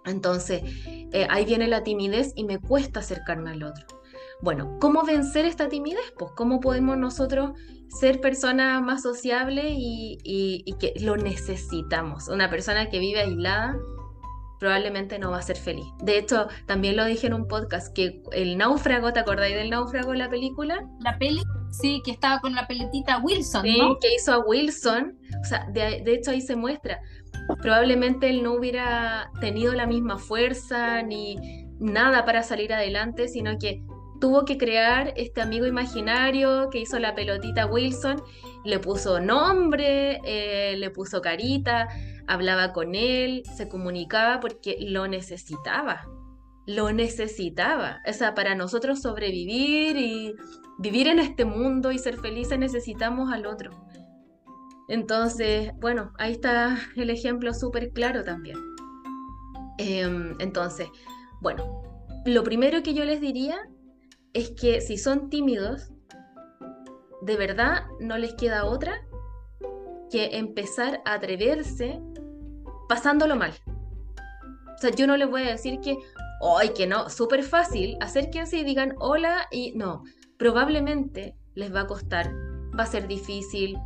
Entonces, eh, ahí viene la timidez y me cuesta acercarme al otro. Bueno, ¿cómo vencer esta timidez? Pues, ¿cómo podemos nosotros ser personas más sociables y, que lo necesitamos. Una persona que vive aislada probablemente no va a ser feliz. De hecho, también lo dije en un podcast, que el náufrago, ¿te acordáis del náufrago la película? La peli. Sí, que estaba con la pelotita Wilson, sí, que hizo a Wilson. O sea, de, de hecho ahí se muestra. Probablemente él no hubiera tenido la misma fuerza ni nada para salir adelante, sino que tuvo que crear este amigo imaginario que hizo la pelotita Wilson, le puso nombre, eh, le puso carita, hablaba con él, se comunicaba porque lo necesitaba, lo necesitaba. O sea, para nosotros sobrevivir y vivir en este mundo y ser felices necesitamos al otro. Entonces, bueno, ahí está el ejemplo súper claro también. Em, entonces, bueno, lo primero que yo les diría es que si son tímidos, de verdad no les queda otra que empezar a atreverse pasándolo mal. O sea, yo no les voy a decir que, ¡ay, que no! Súper fácil, acérquense y digan hola y no. Probablemente les va a costar, va a ser difícil,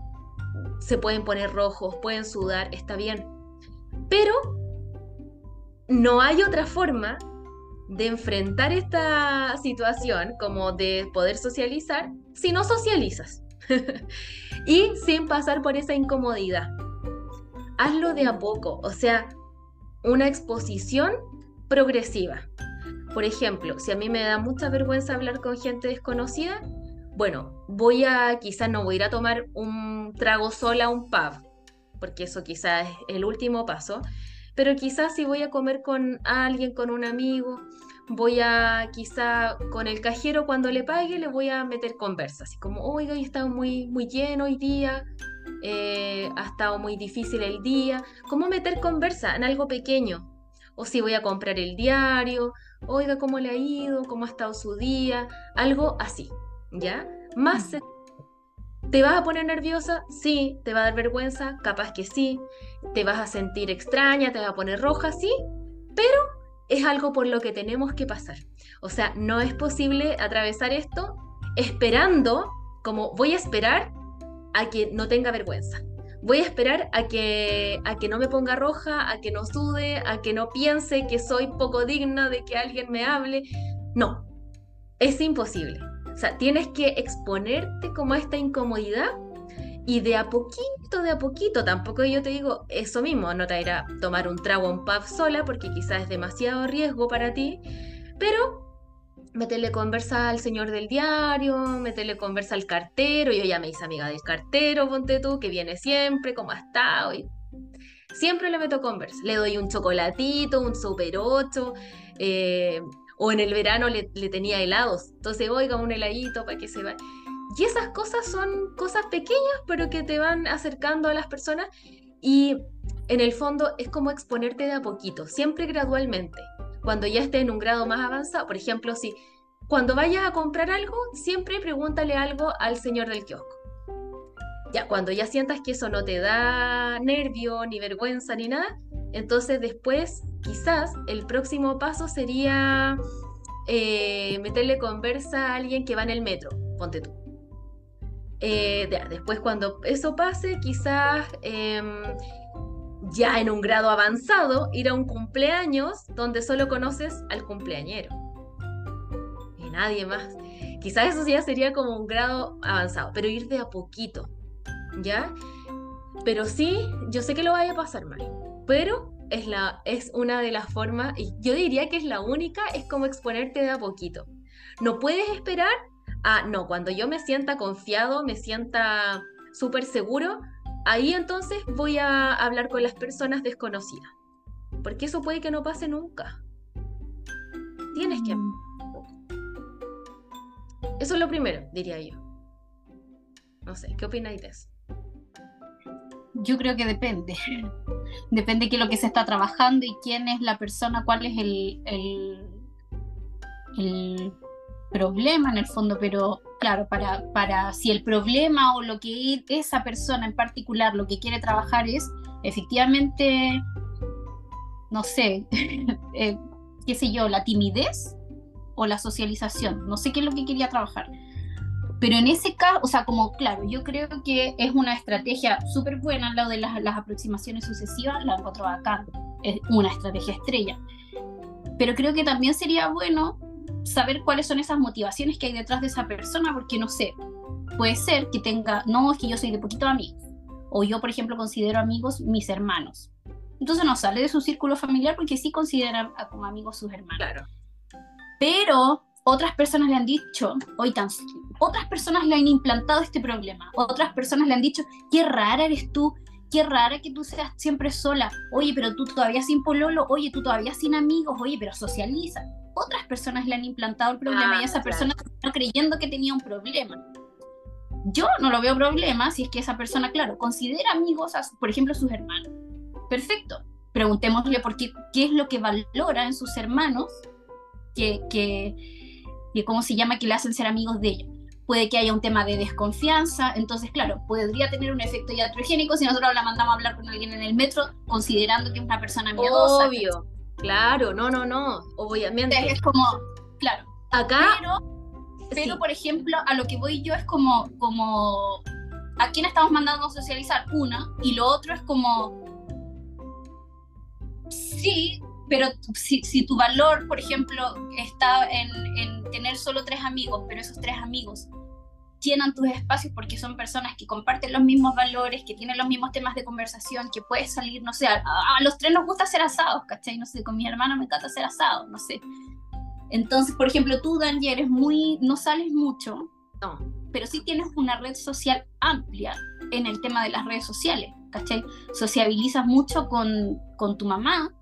se pueden poner rojos, pueden sudar, está bien. Pero no hay otra forma de enfrentar esta situación, como de poder socializar, si no socializas. y sin pasar por esa incomodidad. Hazlo de a poco, o sea, una exposición progresiva. Por ejemplo, si a mí me da mucha vergüenza hablar con gente desconocida, bueno, voy a, quizás no voy a ir a tomar un trago sola a un pub, porque eso quizás es el último paso, pero quizás si voy a comer con alguien, con un amigo, voy a quizá con el cajero cuando le pague le voy a meter conversa, así como, oiga, he estado muy, muy lleno hoy día, eh, ha estado muy difícil el día, ¿cómo meter conversa en algo pequeño? O si voy a comprar el diario, oiga, ¿cómo le ha ido? ¿Cómo ha estado su día? Algo así, ¿ya? Más ¿Te vas a poner nerviosa? Sí. ¿Te va a dar vergüenza? Capaz que sí. ¿Te vas a sentir extraña? ¿Te vas a poner roja? Sí. Pero es algo por lo que tenemos que pasar. O sea, no es posible atravesar esto esperando, como voy a esperar a que no tenga vergüenza. Voy a esperar a que, a que no me ponga roja, a que no sude, a que no piense que soy poco digna de que alguien me hable. No, es imposible. O sea, tienes que exponerte como a esta incomodidad y de a poquito, de a poquito, tampoco yo te digo eso mismo, no te irá a tomar un trago en pub sola porque quizás es demasiado riesgo para ti, pero meterle conversa al señor del diario, meterle conversa al cartero, yo ya me hice amiga del cartero, ponte tú, que viene siempre, cómo ha estado, siempre le meto conversa, le doy un chocolatito, un super 8, eh, o en el verano le, le, tenía helados, entonces oiga un heladito para que se vaya. Y esas cosas son cosas pequeñas, pero que te van acercando a las personas y en el fondo es como exponerte de a poquito, siempre gradualmente. Cuando ya estés en un grado más avanzado, por ejemplo, si cuando vayas a comprar algo, siempre pregúntale algo al señor del kiosco. Ya, cuando ya sientas que eso no te da nervio, ni vergüenza, ni nada, entonces después quizás el próximo paso sería eh, meterle conversa a alguien que va en el metro, ponte tú. Eh, después cuando eso pase, quizás em, ya en un grado avanzado, ir a un cumpleaños donde solo conoces al cumpleañero y nadie más. Quizás eso ya sería como un grado avanzado, pero ir de a poquito, ¿ya? Pero sí, yo sé que lo vaya a pasar mal, pero es, la, es una de las formas, y yo diría que es la única, es como exponerte de a poquito. No puedes esperar ah, no, cuando yo me sienta confiado, me sienta súper seguro, ahí entonces voy a hablar con las personas desconocidas. Porque eso puede que no pase nunca. Tienes que... Mm. Eso es lo primero, diría yo. No sé, ¿qué opináis de eso? Yo creo que depende. Depende de qué es lo que se está trabajando y quién es la persona, cuál es el, el, el problema en el fondo, pero claro, para, para si el problema o lo que esa persona en particular lo que quiere trabajar es efectivamente, no sé, eh, qué sé yo, la timidez o la socialización, no sé qué es lo que quería trabajar. Pero en ese caso, o sea, como claro, yo creo que es una estrategia súper buena lado de las, las aproximaciones sucesivas, la encuentro acá, es una estrategia estrella. Pero creo que también sería bueno saber cuáles son esas motivaciones que hay detrás de esa persona, porque no sé, puede ser que tenga, no, es que yo soy de poquito amigos, o yo, por ejemplo, considero amigos mis hermanos. Entonces no sale de su círculo familiar porque sí considera como amigos sus hermanos. Claro. Pero otras personas le han dicho, oigan, otras personas le han implantado este problema, otras personas le han dicho, qué rara eres tú, qué rara que tú seas siempre sola, oye, pero tú todavía sin pololo, oye, tú todavía sin amigos, oye, pero socializa. Otras personas le han implantado el problema y ah, esa persona está creyendo que tenía un problema. Yo no lo veo problema si es que esa persona, claro, considera amigos, a, por ejemplo, sus hermanos. Perfecto. Preguntémosle por qué, qué es lo que valora en sus hermanos que, que, que, ¿cómo se llama?, que le hacen ser amigos de ellos puede que haya un tema de desconfianza, entonces claro, podría tener un efecto iatrogénico si nosotros la mandamos a hablar con alguien en el metro considerando que es una persona miedosa. Obvio, claro, no, no, no, obviamente. es como, claro. Acá... Pero, por ejemplo, a lo que voy yo es como, como, ¿a quién estamos mandando a socializar? Una, y lo otro es como, sí, pero si, si tu valor, por ejemplo, está en, en tener solo tres amigos, pero esos tres amigos llenan tus espacios porque son personas que comparten los mismos valores, que tienen los mismos temas de conversación, que puedes salir, no sé, a, los tres nos gusta hacer asados, ¿cachai? No sé, con mi hermana me encanta hacer asados, no sé. Entonces, por ejemplo, tú, Dani, eres muy, no sales mucho, no. pero sí tienes una red social amplia en el tema de las redes sociales, ¿cachai? Sociabilizas mucho con, con tu mamá,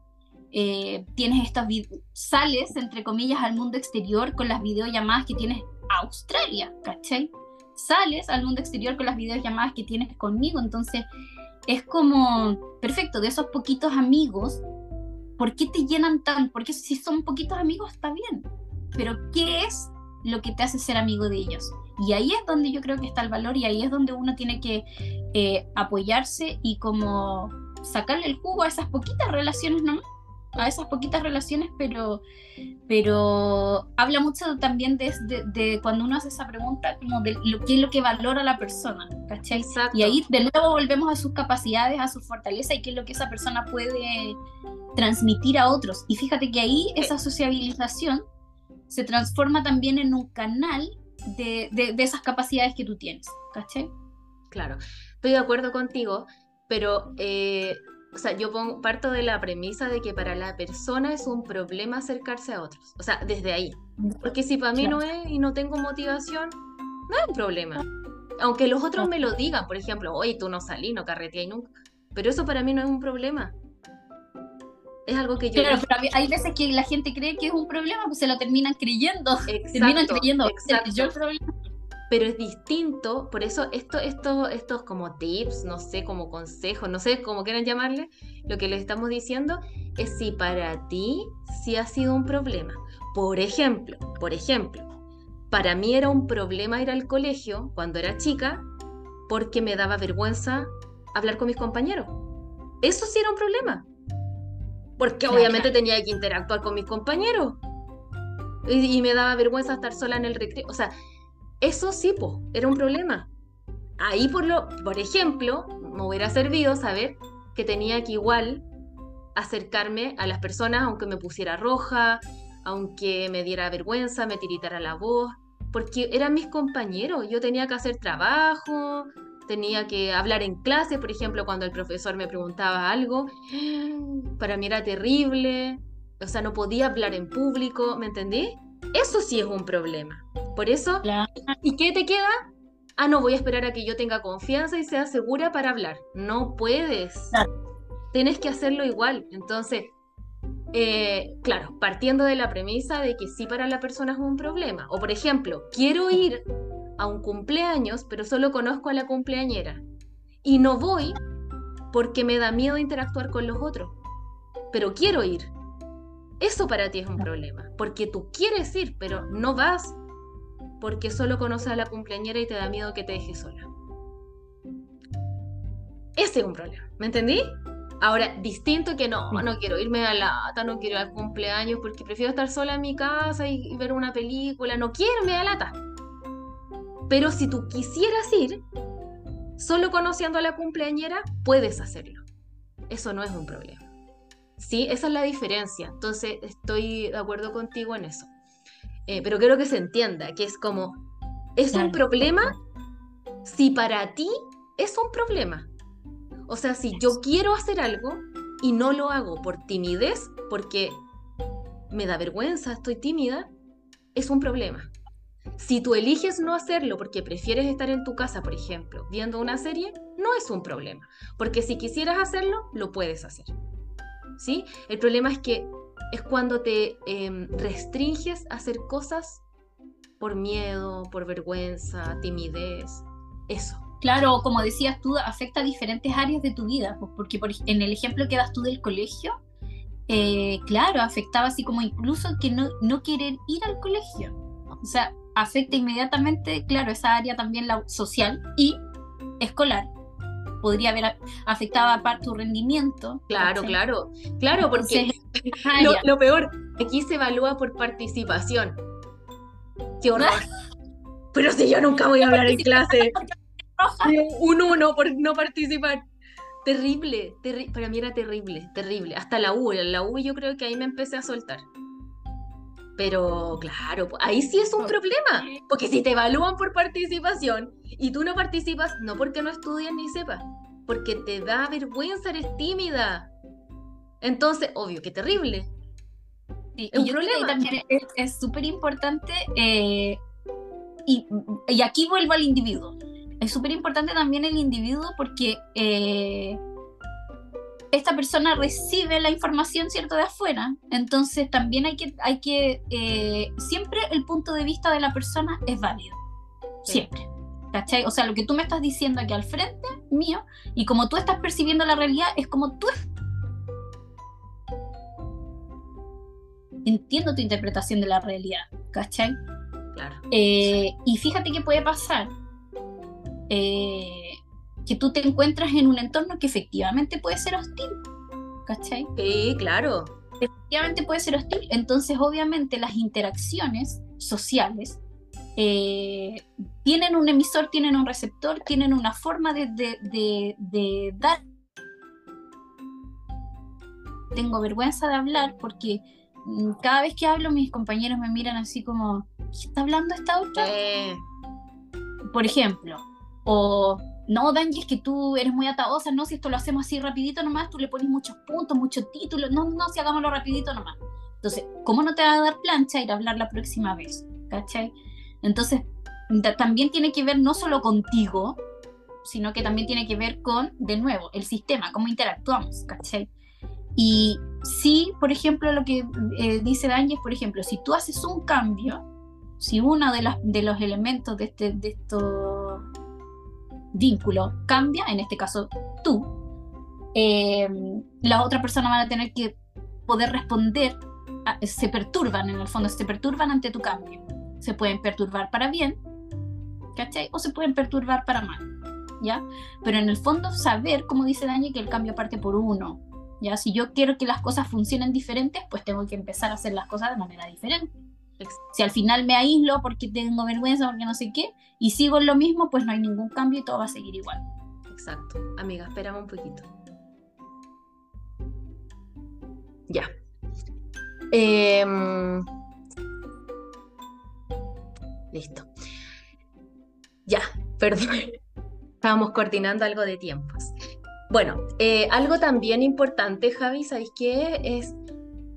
eh, tienes estas, sales, entre comillas, al mundo exterior con las videollamadas que tienes a Australia, ¿cachai? Sales al mundo exterior con las videollamadas que tienes conmigo, entonces es como, perfecto, de esos poquitos amigos, ¿por qué te llenan tan? Porque si son poquitos amigos está bien, pero ¿qué es lo que te hace ser amigo de ellos? Y ahí es donde yo creo que está el valor y ahí es donde uno tiene que eh, apoyarse y como sacarle el jugo a esas poquitas relaciones nomás a esas poquitas relaciones, pero, pero habla mucho también de, de, cuando uno hace esa pregunta, como de lo, qué es lo que valora la persona, ¿cachai? Y ahí de nuevo volvemos a sus capacidades, a su fortaleza y qué es lo que esa persona puede transmitir a otros. Y fíjate que ahí esa sociabilización se transforma también en un canal de, de esas capacidades que tú tienes, ¿cachai? Claro, estoy de acuerdo contigo, pero eh, o sea, yo pongo, parto de la premisa de que para la persona es un problema acercarse a otros. O sea, desde ahí. Porque si para mí no es y no tengo motivación, no es un problema. Aunque los otros me lo digan, por ejemplo, oye, tú no salí, no carreteé nunca. Pero eso para mí no es un problema. Es algo que yo. Claro, pero hay veces que la gente cree que es un problema, pues se lo terminan creyendo. terminan creyendo. Exacto. Yo el problema pero es distinto, por eso esto, esto, estos como tips, no sé, como consejos, no sé cómo quieran llamarle, lo que les estamos diciendo es si para ti sí ha sido un problema. Por ejemplo, por ejemplo, para mí era un problema ir al colegio cuando era chica porque me daba vergüenza hablar con mis compañeros. Eso sí era un problema. Porque obviamente tenía que interactuar con mis compañeros. Y, y, me daba vergüenza estar sola en el recreo. O sea, eso sí, po, era un problema. Ahí, por, lo, por ejemplo, me hubiera servido saber que tenía que igual acercarme a las personas aunque me pusiera roja, aunque me diera vergüenza, me tiritara la voz, porque eran mis compañeros, yo tenía que hacer trabajo, tenía que hablar en clase, por ejemplo, cuando el profesor me preguntaba algo, para mí era terrible, o sea, no podía hablar en público, ¿me entendí? Eso sí es un problema. Por eso, ¿y qué te queda? Ah, no, voy a esperar a que yo tenga confianza y sea segura para hablar. No puedes. Tienes que hacerlo igual. Entonces, eh, claro, partiendo de la premisa de que sí para la persona es un problema. O por ejemplo, quiero ir a un cumpleaños, pero solo conozco a la cumpleañera. Y no voy porque me da miedo interactuar con los otros. Pero quiero ir. Eso para ti es un problema, porque tú quieres ir, pero no vas porque solo conoces a la cumpleañera y te da miedo que te deje sola. Ese es un problema, ¿me entendí? Ahora, distinto que no, no quiero irme a la lata, no quiero ir al cumpleaños porque prefiero estar sola en mi casa y, ver una película, no quiero irme a la lata. Pero si tú quisieras ir, solo conociendo a la cumpleañera, puedes hacerlo. Eso no es un problema. ¿sí? Esa es la diferencia. Entonces, estoy de acuerdo contigo en eso. Eh, pero quiero que se entienda, que es como, es un problema si para ti es un problema. O sea, si yo quiero hacer algo y no lo hago por timidez, porque me da vergüenza, estoy tímida, es un problema. Si tú eliges no hacerlo porque prefieres estar en tu casa, por ejemplo, viendo una serie, no es un problema, porque si quisieras hacerlo, lo puedes hacer. ¿Sí? El problema es que es cuando te em, restringes a hacer cosas por miedo, por vergüenza, timidez, eso. Claro, como decías tú, afecta a diferentes áreas de tu vida, pues, porque en el ejemplo que das tú del colegio, eh, claro, afectaba así como incluso que no, no querer ir al colegio. O sea, afecta inmediatamente, claro, esa área también la social y escolar. Podría haber afectado a tu rendimiento. Claro, claro, claro, porque lo, peor, aquí se evalúa por participación. Qué horror. Pero si yo nunca voy a hablar en clase. Un uno por no participar. Terrible, para mí era terrible, terrible. Hasta la U, en la U yo creo que ahí me empecé a soltar. Pero claro, ahí sí es un problema, porque si te evalúan por participación y tú no participas, no porque no estudias ni sepas, porque te da vergüenza, eres tímida. Entonces, obvio, qué terrible. y un problema. también es súper importante, eh, y, y aquí vuelvo al individuo es súper importante también el individuo porque eh, esta persona recibe la información, ¿cierto?, de afuera. Entonces también hay que, hay que eh, siempre el punto de vista de la persona es válido. Siempre. ¿Cachai? O sea, lo que tú me estás diciendo aquí al frente mío y como tú estás percibiendo la realidad es como tú entiendo tu interpretación de la realidad, ¿cachai? Claro. Eh, y fíjate qué puede pasar. Eh, que tú te encuentras en un entorno que efectivamente puede ser hostil. ¿Cachai? Sí, claro. Efectivamente puede ser hostil. Entonces, obviamente, las interacciones sociales eh, tienen un emisor, tienen un receptor, tienen una forma de, de, dar. Tengo vergüenza de hablar porque mm, cada vez que hablo mis compañeros me miran así como, ¿qué está hablando esta otra? Por ejemplo, o no, Benji, es que tú eres muy ataosa, no, si esto lo hacemos así rapidito nomás, tú le pones muchos puntos, muchos títulos, no, no, si hagámoslo rapidito nomás. Entonces, ¿cómo no te va a dar plancha ir a hablar la próxima vez? ¿Cachai? Entonces, también tiene que ver no solo contigo, sino que también tiene que ver con, de nuevo, el sistema, cómo interactuamos, ¿cachai? Y si, por ejemplo, lo que eh, dice Daniel, por ejemplo, si tú haces un cambio, si uno de, de los elementos de, este, de estos vínculo cambia, en este caso tú, eh, la otra persona van a tener que poder responder, se perturban en el fondo, se perturban ante tu cambio. Se pueden perturbar para bien, ¿cachai? O se pueden perturbar para mal, ¿ya? Pero en el fondo saber, como dice Dani, que el cambio parte por uno, ¿ya? Si yo quiero que las cosas funcionen diferentes, pues tengo que empezar a hacer las cosas de manera diferente. Si al final me aíslo porque tengo vergüenza, porque no sé qué, y sigo en lo mismo, pues no hay ningún cambio y todo va a seguir igual. Exacto. Amiga, espérame un poquito. Ya. Em, listo. Ya, perdón. Estábamos coordinando algo de tiempos. Bueno, eh, algo también importante, Javi, ¿sabéis qué? Es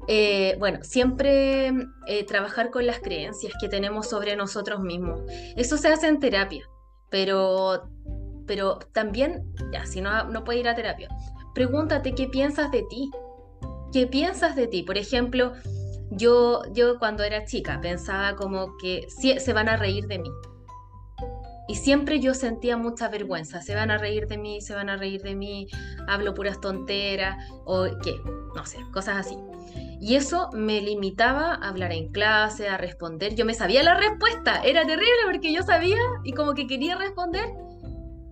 eh, bueno, siempre eh, trabajar con las creencias que tenemos sobre nosotros mismos. Eso se hace en terapia, pero, pero también, ya, si no, no puedes ir a terapia, pregúntate qué piensas de ti. ¿Qué piensas de ti? Por ejemplo, yo, yo cuando era chica pensaba como que se van a reír de mí. Y siempre yo sentía mucha vergüenza, se van a reír de mí, se van a reír de mí, hablo puras tonteras o qué, no sé, cosas así. Y eso me limitaba a hablar en clase, a responder. Yo me sabía la respuesta, era terrible porque yo sabía y como que quería responder,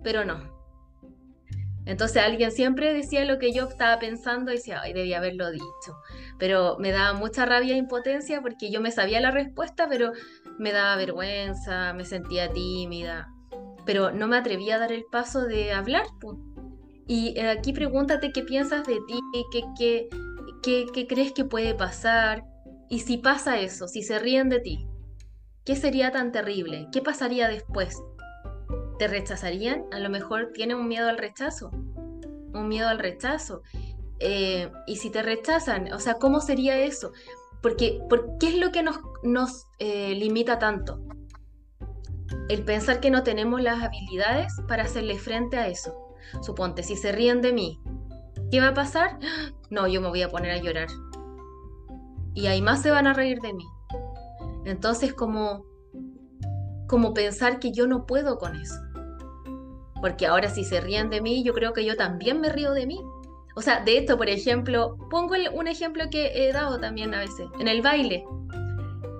pero no. Entonces alguien siempre decía lo que yo estaba pensando y decía, ay, debía haberlo dicho. Pero me daba mucha rabia e impotencia porque yo me sabía la respuesta, pero me daba vergüenza, me sentía tímida. Pero no me atrevía a dar el paso de hablar. Y eh, aquí pregúntate qué piensas de ti, qué, qué, ¿Qué, crees que puede pasar? Y si pasa eso, si se ríen de ti, ¿qué sería tan terrible? ¿Qué pasaría después? ¿Te rechazarían? A lo mejor tienen un miedo al rechazo, un miedo al rechazo. Eh, y si te rechazan, o sea, ¿cómo sería eso? Porque, ¿qué es lo que nos, nos eh, limita tanto? El pensar que no tenemos las habilidades para hacerle frente a eso. Suponte, si se ríen de mí, ¿qué va a pasar? No, yo me voy a poner a llorar. Y ahí más se van a reír de mí. Entonces, como, como pensar que yo no puedo con eso. Porque ahora si se ríen de mí, yo creo que yo también me río de mí. O sea, de esto, por ejemplo, pongo un ejemplo que he dado también a veces, en el baile.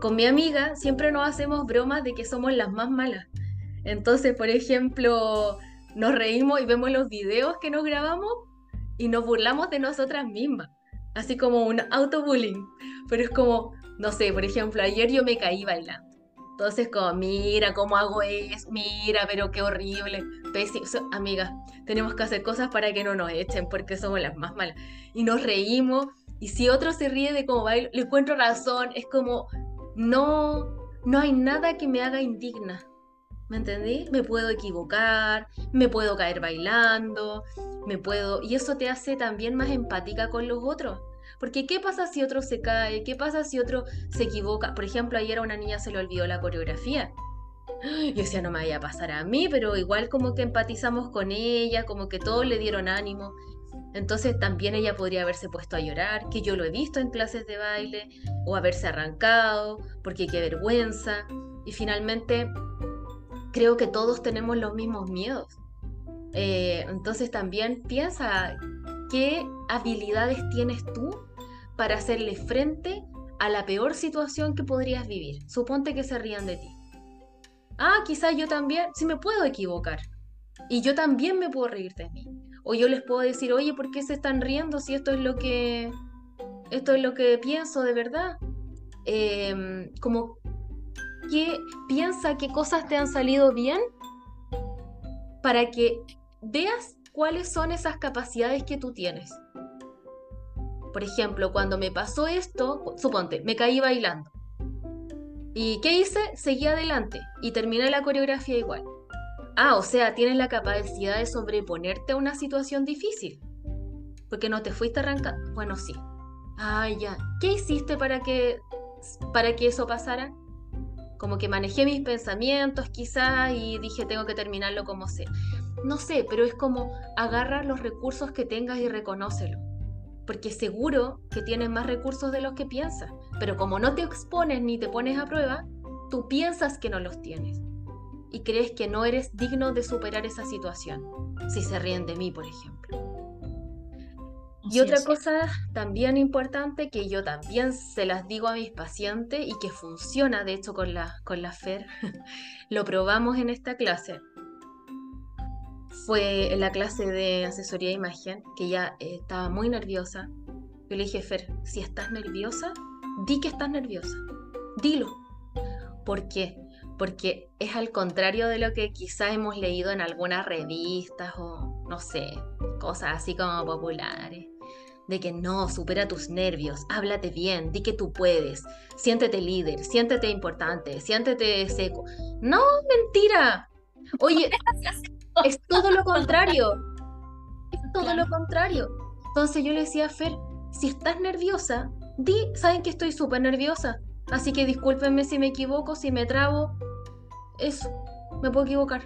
Con mi amiga siempre nos hacemos bromas de que somos las más malas. Entonces, por ejemplo, nos reímos y vemos los videos que nos grabamos y nos burlamos de nosotras mismas. Así como un autobullying. Pero es como, no sé, por ejemplo, ayer yo me caí bailando. Entonces, como, mira cómo hago eso, mira, pero qué horrible. Pésimo. amiga, tenemos que hacer cosas para que no nos echen, porque somos las más malas. Y nos reímos, y si otro se ríe de cómo bailo, le encuentro razón. Es como, no, no hay nada que me haga indigna. ¿Me entendí? Me puedo equivocar, me puedo caer bailando, me puedo... Y eso te hace también más empática con los otros. Porque ¿qué pasa si otro se cae? ¿Qué pasa si otro se equivoca? Por ejemplo, ayer a una niña se le olvidó la coreografía. Yo decía, no me vaya a pasar a mí, pero igual como que empatizamos con ella, como que todos le dieron ánimo. Entonces también ella podría haberse puesto a llorar, que yo lo he visto en clases de baile, o haberse arrancado, porque qué vergüenza. Y finalmente, creo que todos tenemos los mismos miedos. Eh, entonces también piensa qué habilidades tienes tú para hacerle frente a la peor situación que podrías vivir. Suponte que se rían de ti. Ah, quizás yo también, si me puedo equivocar. Y yo también me puedo reír de mí. O yo les puedo decir, oye, ¿por qué se están riendo si esto es lo que, esto es lo que pienso de verdad? Em, como que piensa qué cosas te han salido bien para que veas cuáles son esas capacidades que tú tienes. Por ejemplo, cuando me pasó esto, suponte, me caí bailando. ¿Y qué hice? Seguí adelante y terminé la coreografía igual. Ah, o sea, tienes la capacidad de sobreponerte a una situación difícil. Porque no te fuiste arrancando. Bueno, sí. Ah, ya. ¿Qué hiciste para que, para que eso pasara? Como que manejé mis pensamientos quizás y dije tengo que terminarlo como sea. No sé, pero es como agarra los recursos que tengas y reconócelo porque seguro que tienes más recursos de los que piensas, pero como no te expones ni te pones a prueba, tú piensas que no los tienes y crees que no eres digno de superar esa situación, si se ríen de mí, por ejemplo. Y otra cosa también importante que yo también se las digo a mis pacientes y que funciona de hecho con la, con la FER, lo probamos en esta clase, fue en la clase de asesoría de imagen, que ya eh, estaba muy nerviosa. Yo le dije, Fer, si estás nerviosa, di que estás nerviosa. Dilo. ¿Por qué? Porque es al contrario de lo que quizás hemos leído en algunas revistas o, no sé, cosas así como populares. De que no, supera tus nervios, háblate bien, di que tú puedes, siéntete líder, siéntete importante, siéntete seco. No, mentira. Oye, es todo lo contrario. Es todo lo contrario. Entonces yo le decía a Fer, si estás nerviosa, di, saben que estoy súper nerviosa. Así que discúlpenme si me equivoco, si me trabo. Eso, me puedo equivocar.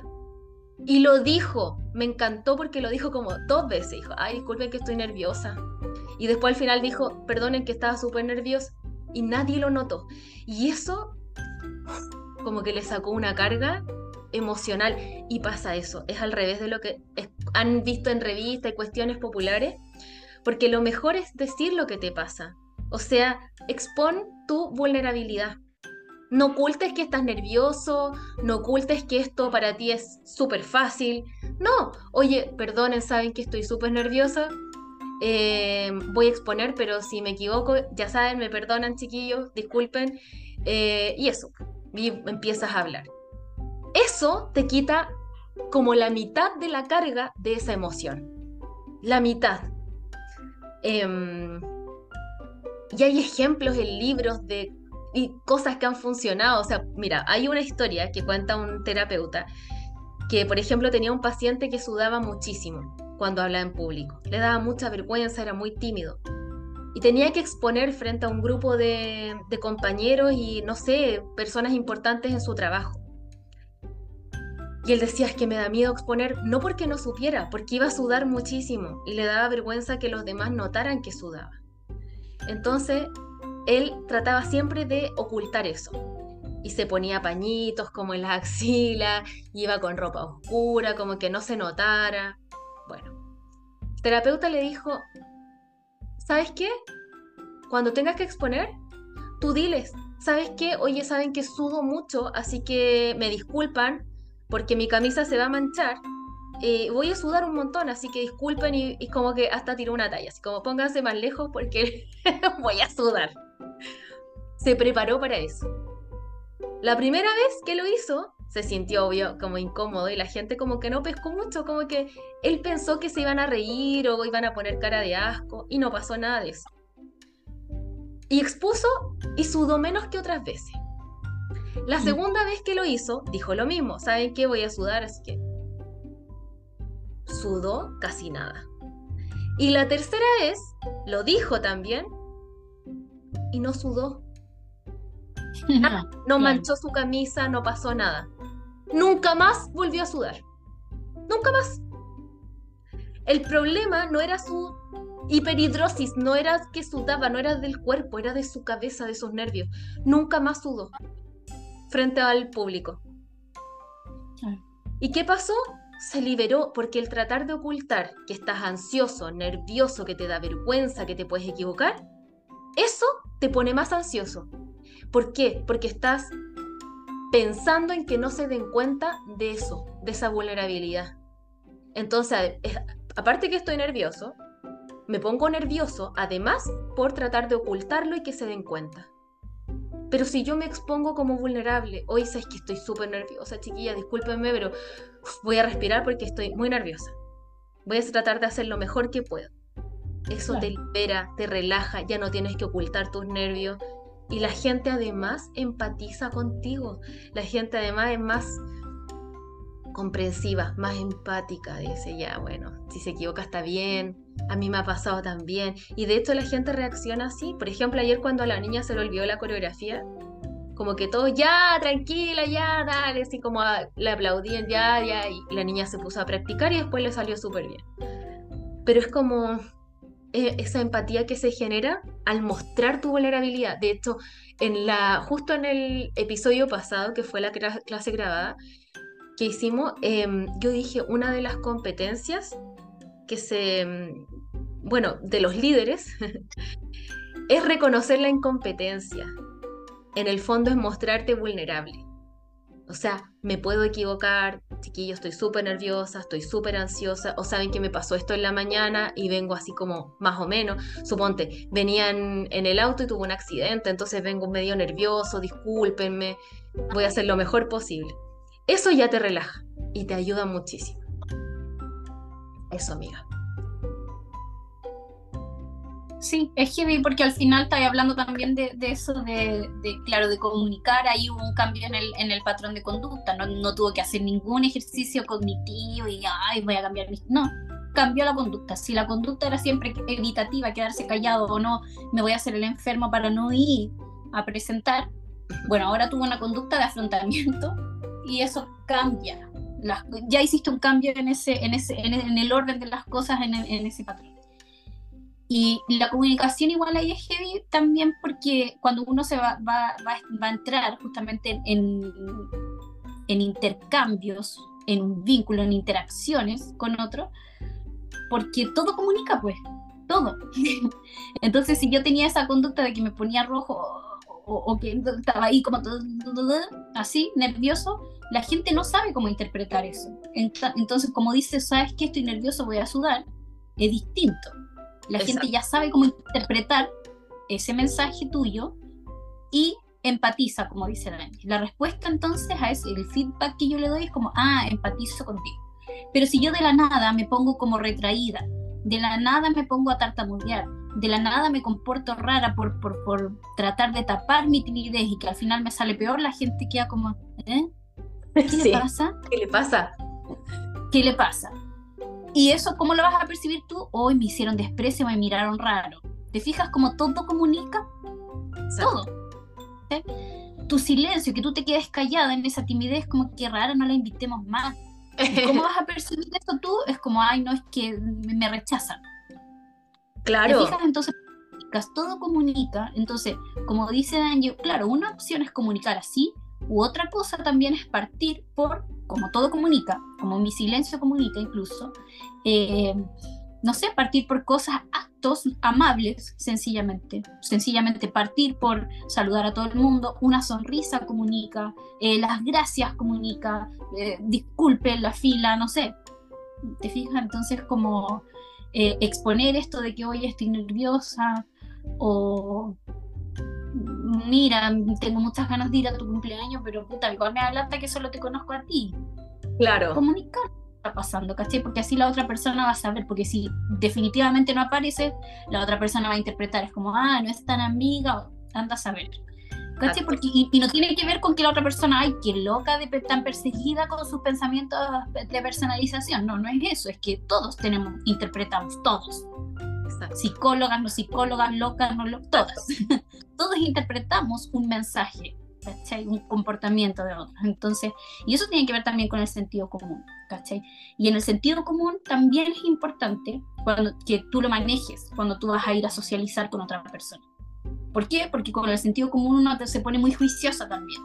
Y lo dijo, me encantó porque lo dijo como dos veces. Dijo, ay, disculpen que estoy nerviosa. Y después al final dijo, perdonen que estaba súper nerviosa. Y nadie lo notó. Y eso como que le sacó una carga emocional y pasa eso, es al revés de lo que han visto en revistas y cuestiones populares, porque lo mejor es decir lo que te pasa, o sea, expon tu vulnerabilidad. No ocultes que estás nervioso, no ocultes que esto para ti es súper fácil. No, oye, perdonen, saben que estoy súper nerviosa. Eh, voy a exponer, pero si me equivoco, ya saben, me perdonan chiquillos, disculpen. Eh, y eso, y empiezas a hablar eso te quita como la mitad de la carga de esa emoción. La mitad. Em, y hay ejemplos en libros de y cosas que han funcionado. O sea, mira, hay una historia que cuenta un terapeuta que, por ejemplo, tenía un paciente que sudaba muchísimo cuando hablaba en público. Le daba mucha vergüenza, era muy tímido. Y tenía que exponer frente a un grupo de, de compañeros y, no sé, personas importantes en su trabajo. Y él decía, es que me da miedo exponer, no porque no supiera, porque iba a sudar muchísimo y le daba vergüenza que los demás notaran que sudaba. Entonces, él trataba siempre de ocultar eso. Y se ponía pañitos como en las axilas, iba con ropa oscura, como que no se notara. Terapeuta le dijo, ¿sabes qué? Cuando tengas que exponer, tú diles, ¿sabes qué? Oye, saben que sudo mucho, así que me disculpan porque mi camisa se va a manchar. Eh, voy a sudar un montón, así que disculpen y, y, como que hasta tiró una talla, así como pónganse más lejos porque voy a sudar. Se preparó para eso. La primera vez que lo hizo, se sintió obvio como incómodo y la gente como que no pescó mucho, como que él pensó que se iban a reír o iban a poner cara de asco y no pasó nada de eso. Y expuso y sudó menos que otras veces. La mm. segunda vez que lo hizo, dijo lo mismo, ¿saben qué? Voy a sudar, así que sudó casi nada. Y la tercera vez lo dijo también y no sudó. no manchó su camisa, no pasó nada nunca más volvió a sudar. Nunca más. El problema no era su hiperhidrosis, no era que sudaba, no era del cuerpo, era de su cabeza, de sus nervios. Nunca más sudó frente al público. ¿Y qué pasó? Se liberó porque el tratar de ocultar que estás ansioso, nervioso, que te da vergüenza, que te puedes equivocar, eso te pone más ansioso. ¿Por qué? Porque estás pensando en que no se den cuenta de eso, de esa vulnerabilidad. Entonces, aparte que estoy nervioso, me pongo nervioso, además, por tratar de ocultarlo y que se den cuenta. Pero si yo me expongo como vulnerable, hoy sabes que estoy súper nerviosa, chiquilla, discúlpenme, pero voy a respirar porque estoy muy nerviosa. Voy a tratar de hacer lo mejor que puedo. Eso te libera, te relaja, ya no tienes que ocultar tus nervios, y la gente además empatiza contigo. La gente además es más comprensiva, más empática. Dice, ya, bueno, si se equivoca está bien. A mí me ha pasado también. Y de hecho la gente reacciona así. Por ejemplo, ayer cuando a la niña se le olvidó la coreografía, como que todos, ya, tranquila, ya, dale, así como le aplaudían, ya, ya, y la niña se puso a practicar y después le salió súper bien. Pero es como, esa empatía que se genera al mostrar tu vulnerabilidad. De hecho, en la, justo en el episodio pasado, que fue la clase grabada que hicimos, em, yo dije una de las competencias que se, em, bueno, de los líderes, es reconocer la incompetencia. En el fondo es mostrarte vulnerable. O sea, me puedo equivocar, chiquillo, estoy súper nerviosa, estoy súper ansiosa, o saben que me pasó esto en la mañana y vengo así como más o menos. Suponte, venían en el auto y tuve un accidente, entonces vengo medio nervioso, discúlpenme, voy a hacer lo mejor posible. Eso ya te relaja y te ayuda muchísimo. Eso, amiga. Sí, es heavy porque al final está hablando también de, eso, de, claro, de comunicar. Ahí hubo un cambio en el, en el patrón de conducta. No, no tuvo que hacer ningún ejercicio cognitivo y, ay, voy a cambiar mi... No, cambió la conducta. Si la conducta era siempre evitativa, quedarse callado o no, me voy a hacer el enfermo para no ir a presentar. Bueno, ahora tuvo una conducta de afrontamiento y eso cambia. ya hiciste un cambio en, ese, en, ese, en, el orden de las cosas en, en ese patrón. Y la comunicación igual ahí es heavy también porque cuando uno se va, va, va, va a entrar justamente en, en, intercambios, en un vínculo, en interacciones con otro, porque todo comunica pues, todo. Entonces si yo tenía esa conducta de que me ponía rojo o, o que estaba ahí como todo, así, nervioso, la gente no sabe cómo interpretar eso. Entonces como dices, sabes que estoy nervioso, voy a sudar, es distinto la gente ya sabe cómo interpretar ese mensaje tuyo y empatiza, como dice Dani. La respuesta entonces a ese, el feedback que yo le doy es como, ah, empatizo contigo. Pero si yo de la nada me pongo como retraída, de la nada me pongo a tartamudear, de la nada me comporto rara por, por, por tratar de tapar mi timidez y que al final me sale peor, la gente queda como, ¿eh? ¿Qué le pasa? ¿Qué le pasa? ¿Qué le pasa? Y eso, ¿cómo lo vas a percibir tú? Hoy me hicieron desprecio, me miraron raro. ¿Te fijas cómo todo comunica? Todo. Tu silencio, que tú te quedes callada en esa timidez, como que rara, no la invitemos más. ¿Cómo vas a percibir eso tú? Es como, ay, no, es que me rechazan. Claro. ¿Te fijas? Entonces, todo comunica. Entonces, como dice Daniel, claro, una opción es comunicar así, u otra cosa también es partir por, como todo comunica, como mi silencio comunica incluso, eh, no sé, partir por cosas, actos amables, sencillamente. Sencillamente partir por saludar a todo el mundo, una sonrisa comunica, eh, las gracias comunica, eh, disculpen la fila, no sé. ¿Te fijas? Entonces, como eh, exponer esto de que hoy estoy nerviosa o mira, tengo muchas ganas de ir a tu cumpleaños, pero puta, igual me adelanta que solo te conozco a ti. Claro. Comunicar está pasando, ¿cachai? Porque así la otra persona va a saber, porque si definitivamente no aparece, la otra persona va a interpretar, es como, ah, no es tan amiga, anda a saber. ¿Cachai? Porque, y, no tiene que ver con que la otra persona, ay, qué loca, de, tan perseguida con sus pensamientos de personalización. No, no es eso, es que todos tenemos, interpretamos, todos. Psicólogas, no psicólogas, locas, no locas, todas. todos interpretamos un mensaje ¿cachai? Un comportamiento de otros. Entonces, y eso tiene que ver también con el sentido común, ¿cachai? Y en el sentido común también es importante cuando, que tú lo manejes cuando tú vas a ir a socializar con otra persona. ¿Por qué? Porque con el sentido común uno se pone muy juiciosa también.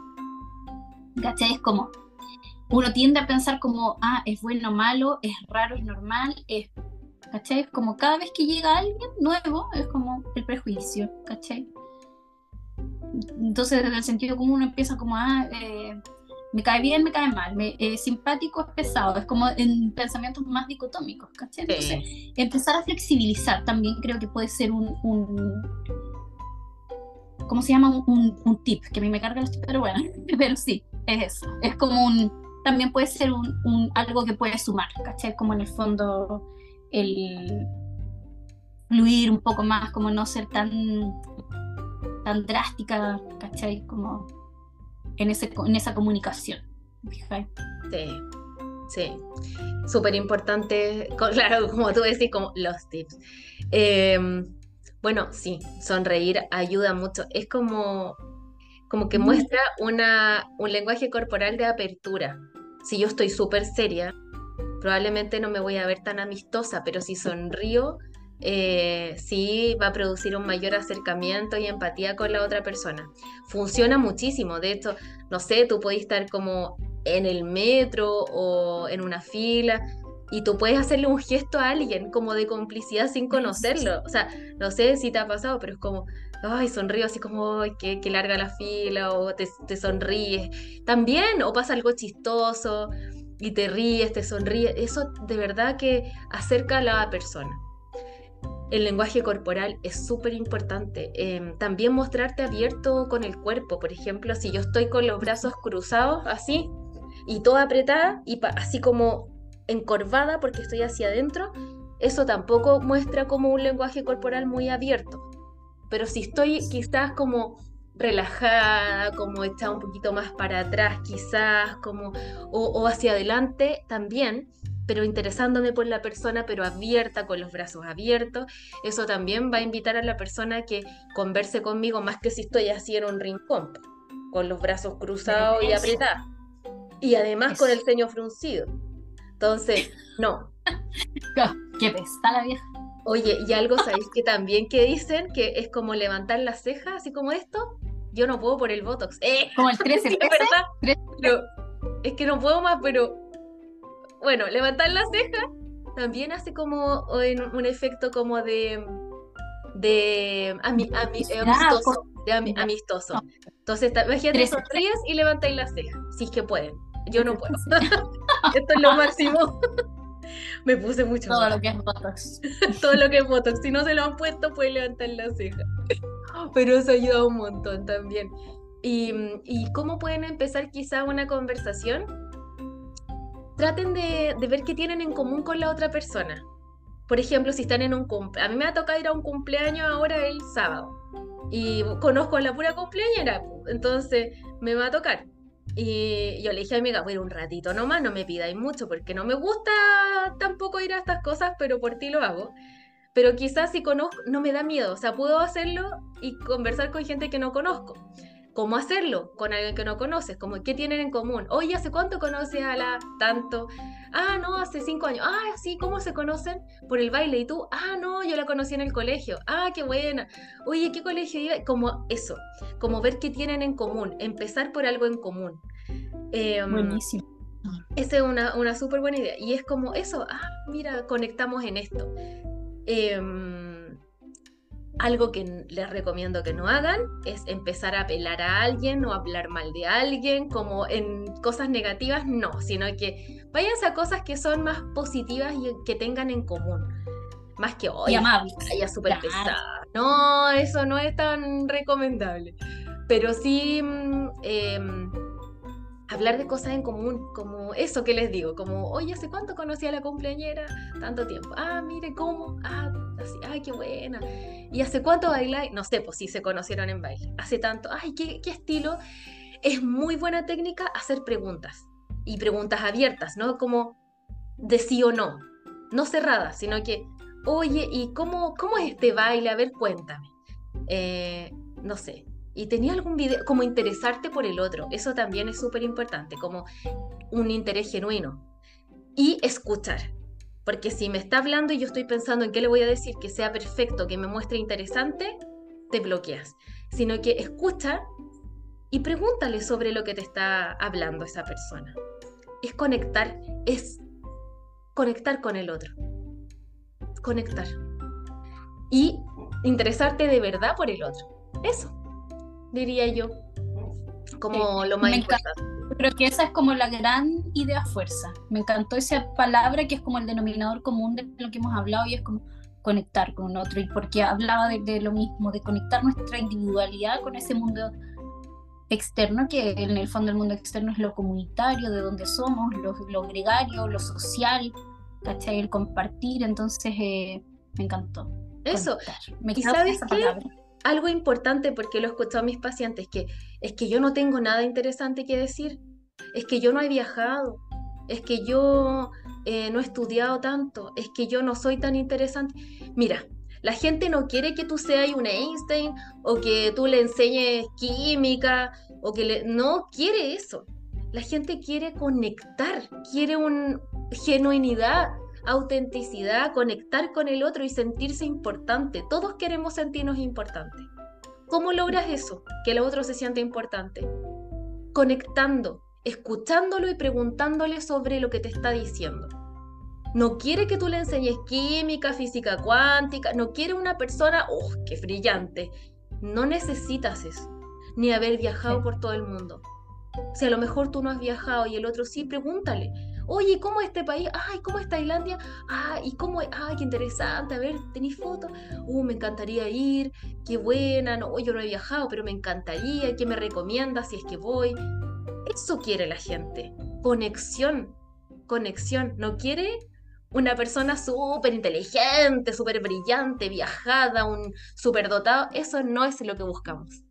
¿Cachai? Es como, uno tiende a pensar como, ah, es bueno o malo, es raro, es normal, es, ¿cachai? Es como cada vez que llega alguien nuevo, es como el prejuicio, ¿cachai? Entonces, desde el sentido común uno empieza como, ah, eh, me cae bien, me cae mal, me, eh, simpático es pesado, es como en pensamientos más dicotómicos, ¿cachai? Entonces, empezar a flexibilizar también creo que puede ser un, un ¿cómo se llama? Un, un, tip, que a mí me carga los tips, pero bueno, pero sí, es eso, es como un, también puede ser un, un algo que puede sumar, ¿cachai? Como en el fondo el fluir un poco más, como no ser tan tan drástica, ¿cachai? Como en, ese, en esa comunicación. Sí, sí. Súper importante, claro, como tú decís, como los tips. Em, bueno, sí, sonreír ayuda mucho. Es como, como que muestra una, un lenguaje corporal de apertura. Si yo estoy súper seria, probablemente no me voy a ver tan amistosa, pero si sonrío, eh, sí va a producir un mayor acercamiento y empatía con la otra persona. Funciona muchísimo, de hecho, no sé, tú puedes estar como en el metro o en una fila y tú puedes hacerle un gesto a alguien como de complicidad sin conocerlo. O sea, no sé si te ha pasado, pero es como, ay, sonrío así como, ay, que, larga la fila o te, te sonríes. También, o pasa algo chistoso y te ríes, te sonríes. Eso de verdad que acerca a la persona el lenguaje corporal es súper importante. Em, también mostrarte abierto con el cuerpo. Por ejemplo, si yo estoy con los brazos cruzados así y toda apretada y así como encorvada porque estoy hacia adentro, eso tampoco muestra como un lenguaje corporal muy abierto. Pero si estoy quizás como relajada, como echada un poquito más para atrás quizás, como o hacia adelante también, pero interesándome por la persona, pero abierta, con los brazos abiertos. Eso también va a invitar a la persona que converse conmigo más que si estoy así en un rincón, con los brazos cruzados y apretados. Y además con el ceño fruncido. Entonces, no. Qué pesa la vieja. Oye, y algo, ¿sabéis que también que dicen que es como levantar las cejas, así como esto? Yo no puedo por el Botox. Eh, como el 13, es verdad. es que no puedo más, pero bueno, levantar la ceja también hace como un, efecto como de, de amistoso. De amistoso. Entonces, imagínate, sonríes y levantáis la ceja, si es que pueden. Yo no puedo. Esto es lo máximo. Me puse mucho. Todo lo que es Botox. Todo lo que es Botox. Si no se lo han puesto, pueden levantar la ceja. Pero eso ayuda un montón también. ¿Y, y cómo pueden empezar quizá una conversación? traten de, ver qué tienen en común con la otra persona. por ejemplo, si están en un cumpleaños, a mí me ha tocado ir a un cumpleaños ahora el sábado y conozco a la pura cumpleañera, entonces me va a tocar. Y yo le dije a mi amiga, voy ir un ratito nomás, no me pidáis mucho, porque no me gusta tampoco ir a estas cosas, pero por ti lo hago. Pero quizás si conozco, no me da miedo, o sea, puedo hacerlo y conversar con gente que no conozco. ¿Cómo hacerlo con alguien que no conoces? Como, ¿Qué tienen en común? Oye, ¿hace cuánto conoces a la tanto? Ah, no, hace cinco años. Ah, sí, ¿cómo se conocen? Por el baile. ¿Y tú? Ah, no, yo la conocí en el colegio. Ah, qué buena. Oye, ¿qué colegio iba? Como eso, como ver qué tienen en común, empezar por algo en común. Em, Buenísimo. Esa es una, una súper buena idea. Y es como eso, ah, mira, conectamos en esto. Eh, algo que les recomiendo que no hagan es empezar a apelar a alguien o hablar mal de alguien, como en cosas negativas, no, sino que váyanse a cosas que son más positivas y que tengan en común. Más que hoy. Y súper pesada. No, eso no es tan recomendable. Pero sí. Eh, hablar de cosas en común, como eso que les digo, como, oye, ¿hace cuánto conocí a la cumpleañera? Tanto tiempo. Ah, mire cómo. Ah, así, ay, qué buena. ¿Y hace cuánto bailáis? No sé, pues sí se conocieron en baile. Hace tanto. Ay, qué, qué estilo. Es muy buena técnica hacer preguntas. Y preguntas abiertas, ¿no? Como de sí o no. No cerradas, sino que, oye, ¿y cómo, cómo es este baile? A ver, cuéntame. Eh, no sé, y tenía algún video, como interesarte por el otro, eso también es súper importante, como un interés genuino. Y escuchar, porque si me está hablando y yo estoy pensando en qué le voy a decir que sea perfecto, que me muestre interesante, te bloqueas, sino que escucha y pregúntale sobre lo que te está hablando esa persona. Es conectar, es conectar con el otro. Conectar. Y interesarte de verdad por el otro. Eso diría yo, como lo más importante. Creo que esa es como la gran idea fuerza. Me encantó esa palabra que es como el denominador común de lo que hemos hablado y es como conectar con otro. Y porque hablaba de, lo mismo, de conectar nuestra individualidad con ese mundo externo, que en el fondo el mundo externo es lo comunitario, de donde somos, lo, gregario, lo social, ¿cachai? El compartir. Entonces eh, me encantó. Eso. Me ¿Y sabes qué? Algo importante porque lo he escuchado a mis pacientes, que es que yo no tengo nada interesante que decir, es que yo no he viajado, es que yo eh, no he estudiado tanto, es que yo no soy tan interesante. Mira, la gente no quiere que tú seas un Einstein o que tú le enseñes química o que le... No quiere eso. La gente quiere conectar, quiere una genuinidad, autenticidad, conectar con el otro y sentirse importante. Todos queremos sentirnos importantes. ¿Cómo logras eso? Que el otro se sienta importante. Conectando, escuchándolo y preguntándole sobre lo que te está diciendo. No quiere que tú le enseñes química, física cuántica, no quiere una persona, ¡oh, qué brillante! No necesitas eso, ni haber viajado por todo el mundo. Si a lo mejor tú no has viajado y el otro sí, pregúntale, Oye, ¿cómo es este país? Ay, ¿cómo es Tailandia? Ay, ¿y cómo? Ay, qué interesante. A ver, ¿tenéis fotos? Uh, me encantaría ir. Qué buena. No, yo no he viajado, pero me encantaría. ¿Qué me recomiendas si es que voy? Eso quiere la gente. Conexión. Conexión. No quiere una persona súper inteligente, súper brillante, viajada, un súper dotado. Eso no es lo que buscamos.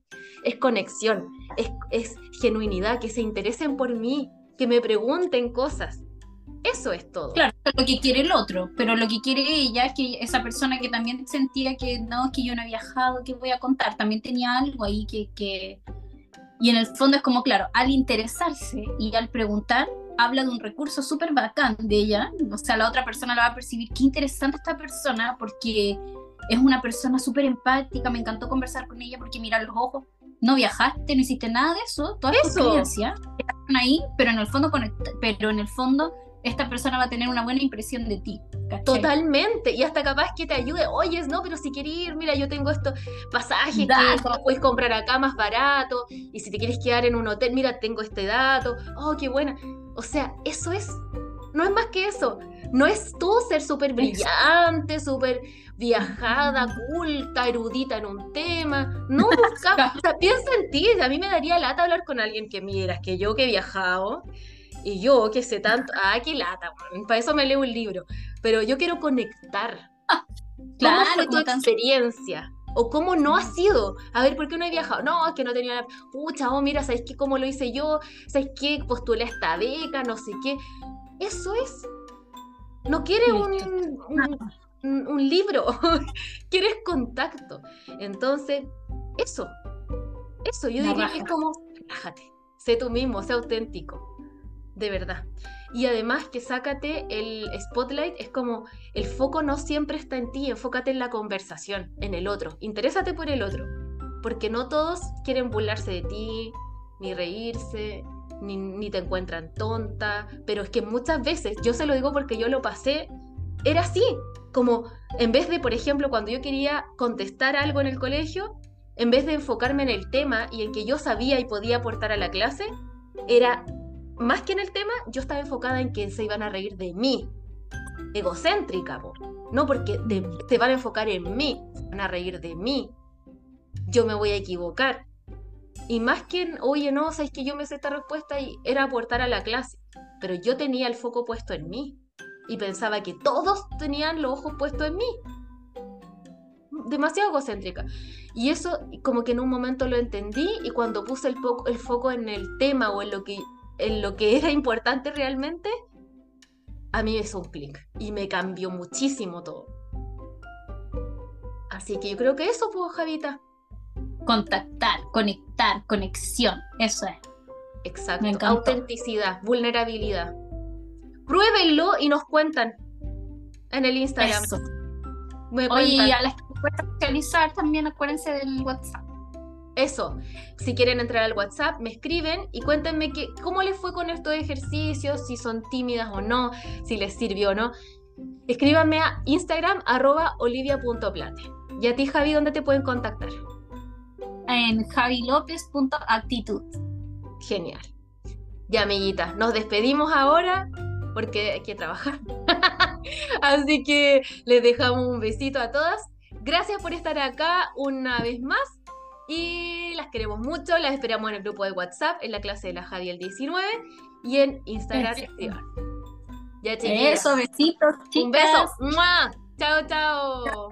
Es conexión, es, es genuinidad, que se interesen por mí, que me pregunten cosas. Eso es todo. Claro, lo que quiere el otro, pero lo que quiere ella es que esa persona que también sentía que no, es que yo no he viajado, que voy a contar, también tenía algo ahí que, que... Y en el fondo es como, claro, al interesarse y al preguntar, habla de un recurso súper bacán de ella, o sea, la otra persona la va a percibir, qué interesante esta persona, porque es una persona súper empática, me encantó conversar con ella porque mira los ojos, no viajaste, no hiciste nada de eso, todas tus experiencias están ahí, pero en el fondo, pero en el fondo esta persona va a tener una buena impresión de ti. Totalmente, y hasta capaz que te ayude, oyes, no, pero si quieres ir, mira, yo tengo estos pasajes que puedes comprar acá más barato, y si te quieres quedar en un hotel, mira, tengo este dato, oh, qué buena. O sea, eso es, no es más que eso. No es tú ser súper brillante, súper viajada, culta, erudita en un tema. No busca, o sea, piensa en ti. A mí me daría lata hablar con alguien que miras, que yo que he viajado Y yo, que sé tanto, ah, qué lata, para eso me leo un libro. Pero yo quiero conectar. ¿Cómo fue tu experiencia? ¿O cómo no ha sido? A ver, ¿por qué no he viajado? No, es que no tenía... Pucha, oh, mira, ¿sabes qué? ¿Cómo lo hice yo? ¿Sabes qué? Postulé esta beca, no sé qué. Eso es. No quiere un, un, libro, quieres contacto. Entonces, eso. Eso, yo diría que es como, relájate, sé tú mismo, sé auténtico. De verdad. Y además que sácate el spotlight, es como el foco no siempre está en ti, enfócate en la conversación, en el otro, interésate por el otro, porque no todos quieren burlarse de ti, ni reírse, ni, ni, te encuentran tonta, pero es que muchas veces, yo se lo digo porque yo lo pasé, era así, como en vez de, por ejemplo, cuando yo quería contestar algo en el colegio, en vez de enfocarme en el tema y en que yo sabía y podía aportar a la clase, era más que en el tema, yo estaba enfocada en que se iban a reír de mí. Egocéntrica, no porque te, van a enfocar en mí, van a reír de mí. Yo me voy a equivocar. Y más que, en, oye, no, sabes que yo me sé esta respuesta y era aportar a la clase. Pero yo tenía el foco puesto en mí. Y pensaba que todos tenían los ojos puestos en mí. Demasiado egocéntrica. Y eso como que en un momento lo entendí y cuando puse el, el foco en el tema o en lo que en lo que era importante realmente, a mí me hizo un clic y me cambió muchísimo todo. Así que yo creo que eso, pues, Javita. Contactar, conectar, conexión, eso es. Exacto. Autenticidad, vulnerabilidad. Pruébenlo y nos cuentan en el Instagram. Eso. Oye, y a las que pueden realizar también acuérdense del WhatsApp. Eso, si quieren entrar al WhatsApp, me escriben y cuéntenme que, cómo les fue con estos ejercicios, si son tímidas o no, si les sirvió o no. Escríbanme a Instagram arroba olivia.plate. Y a ti, Javi, ¿dónde te pueden contactar? En javilopez.actitud. Genial. Ya, amiguitas, nos despedimos ahora porque hay que trabajar. Así que les dejamos un besito a todas. Gracias por estar acá una vez más y las queremos mucho, las esperamos en el grupo de WhatsApp, en la clase de la Javi el 19 y en Instagram. Ya, Eso, besitos, chicas. Un beso. Chao, chao.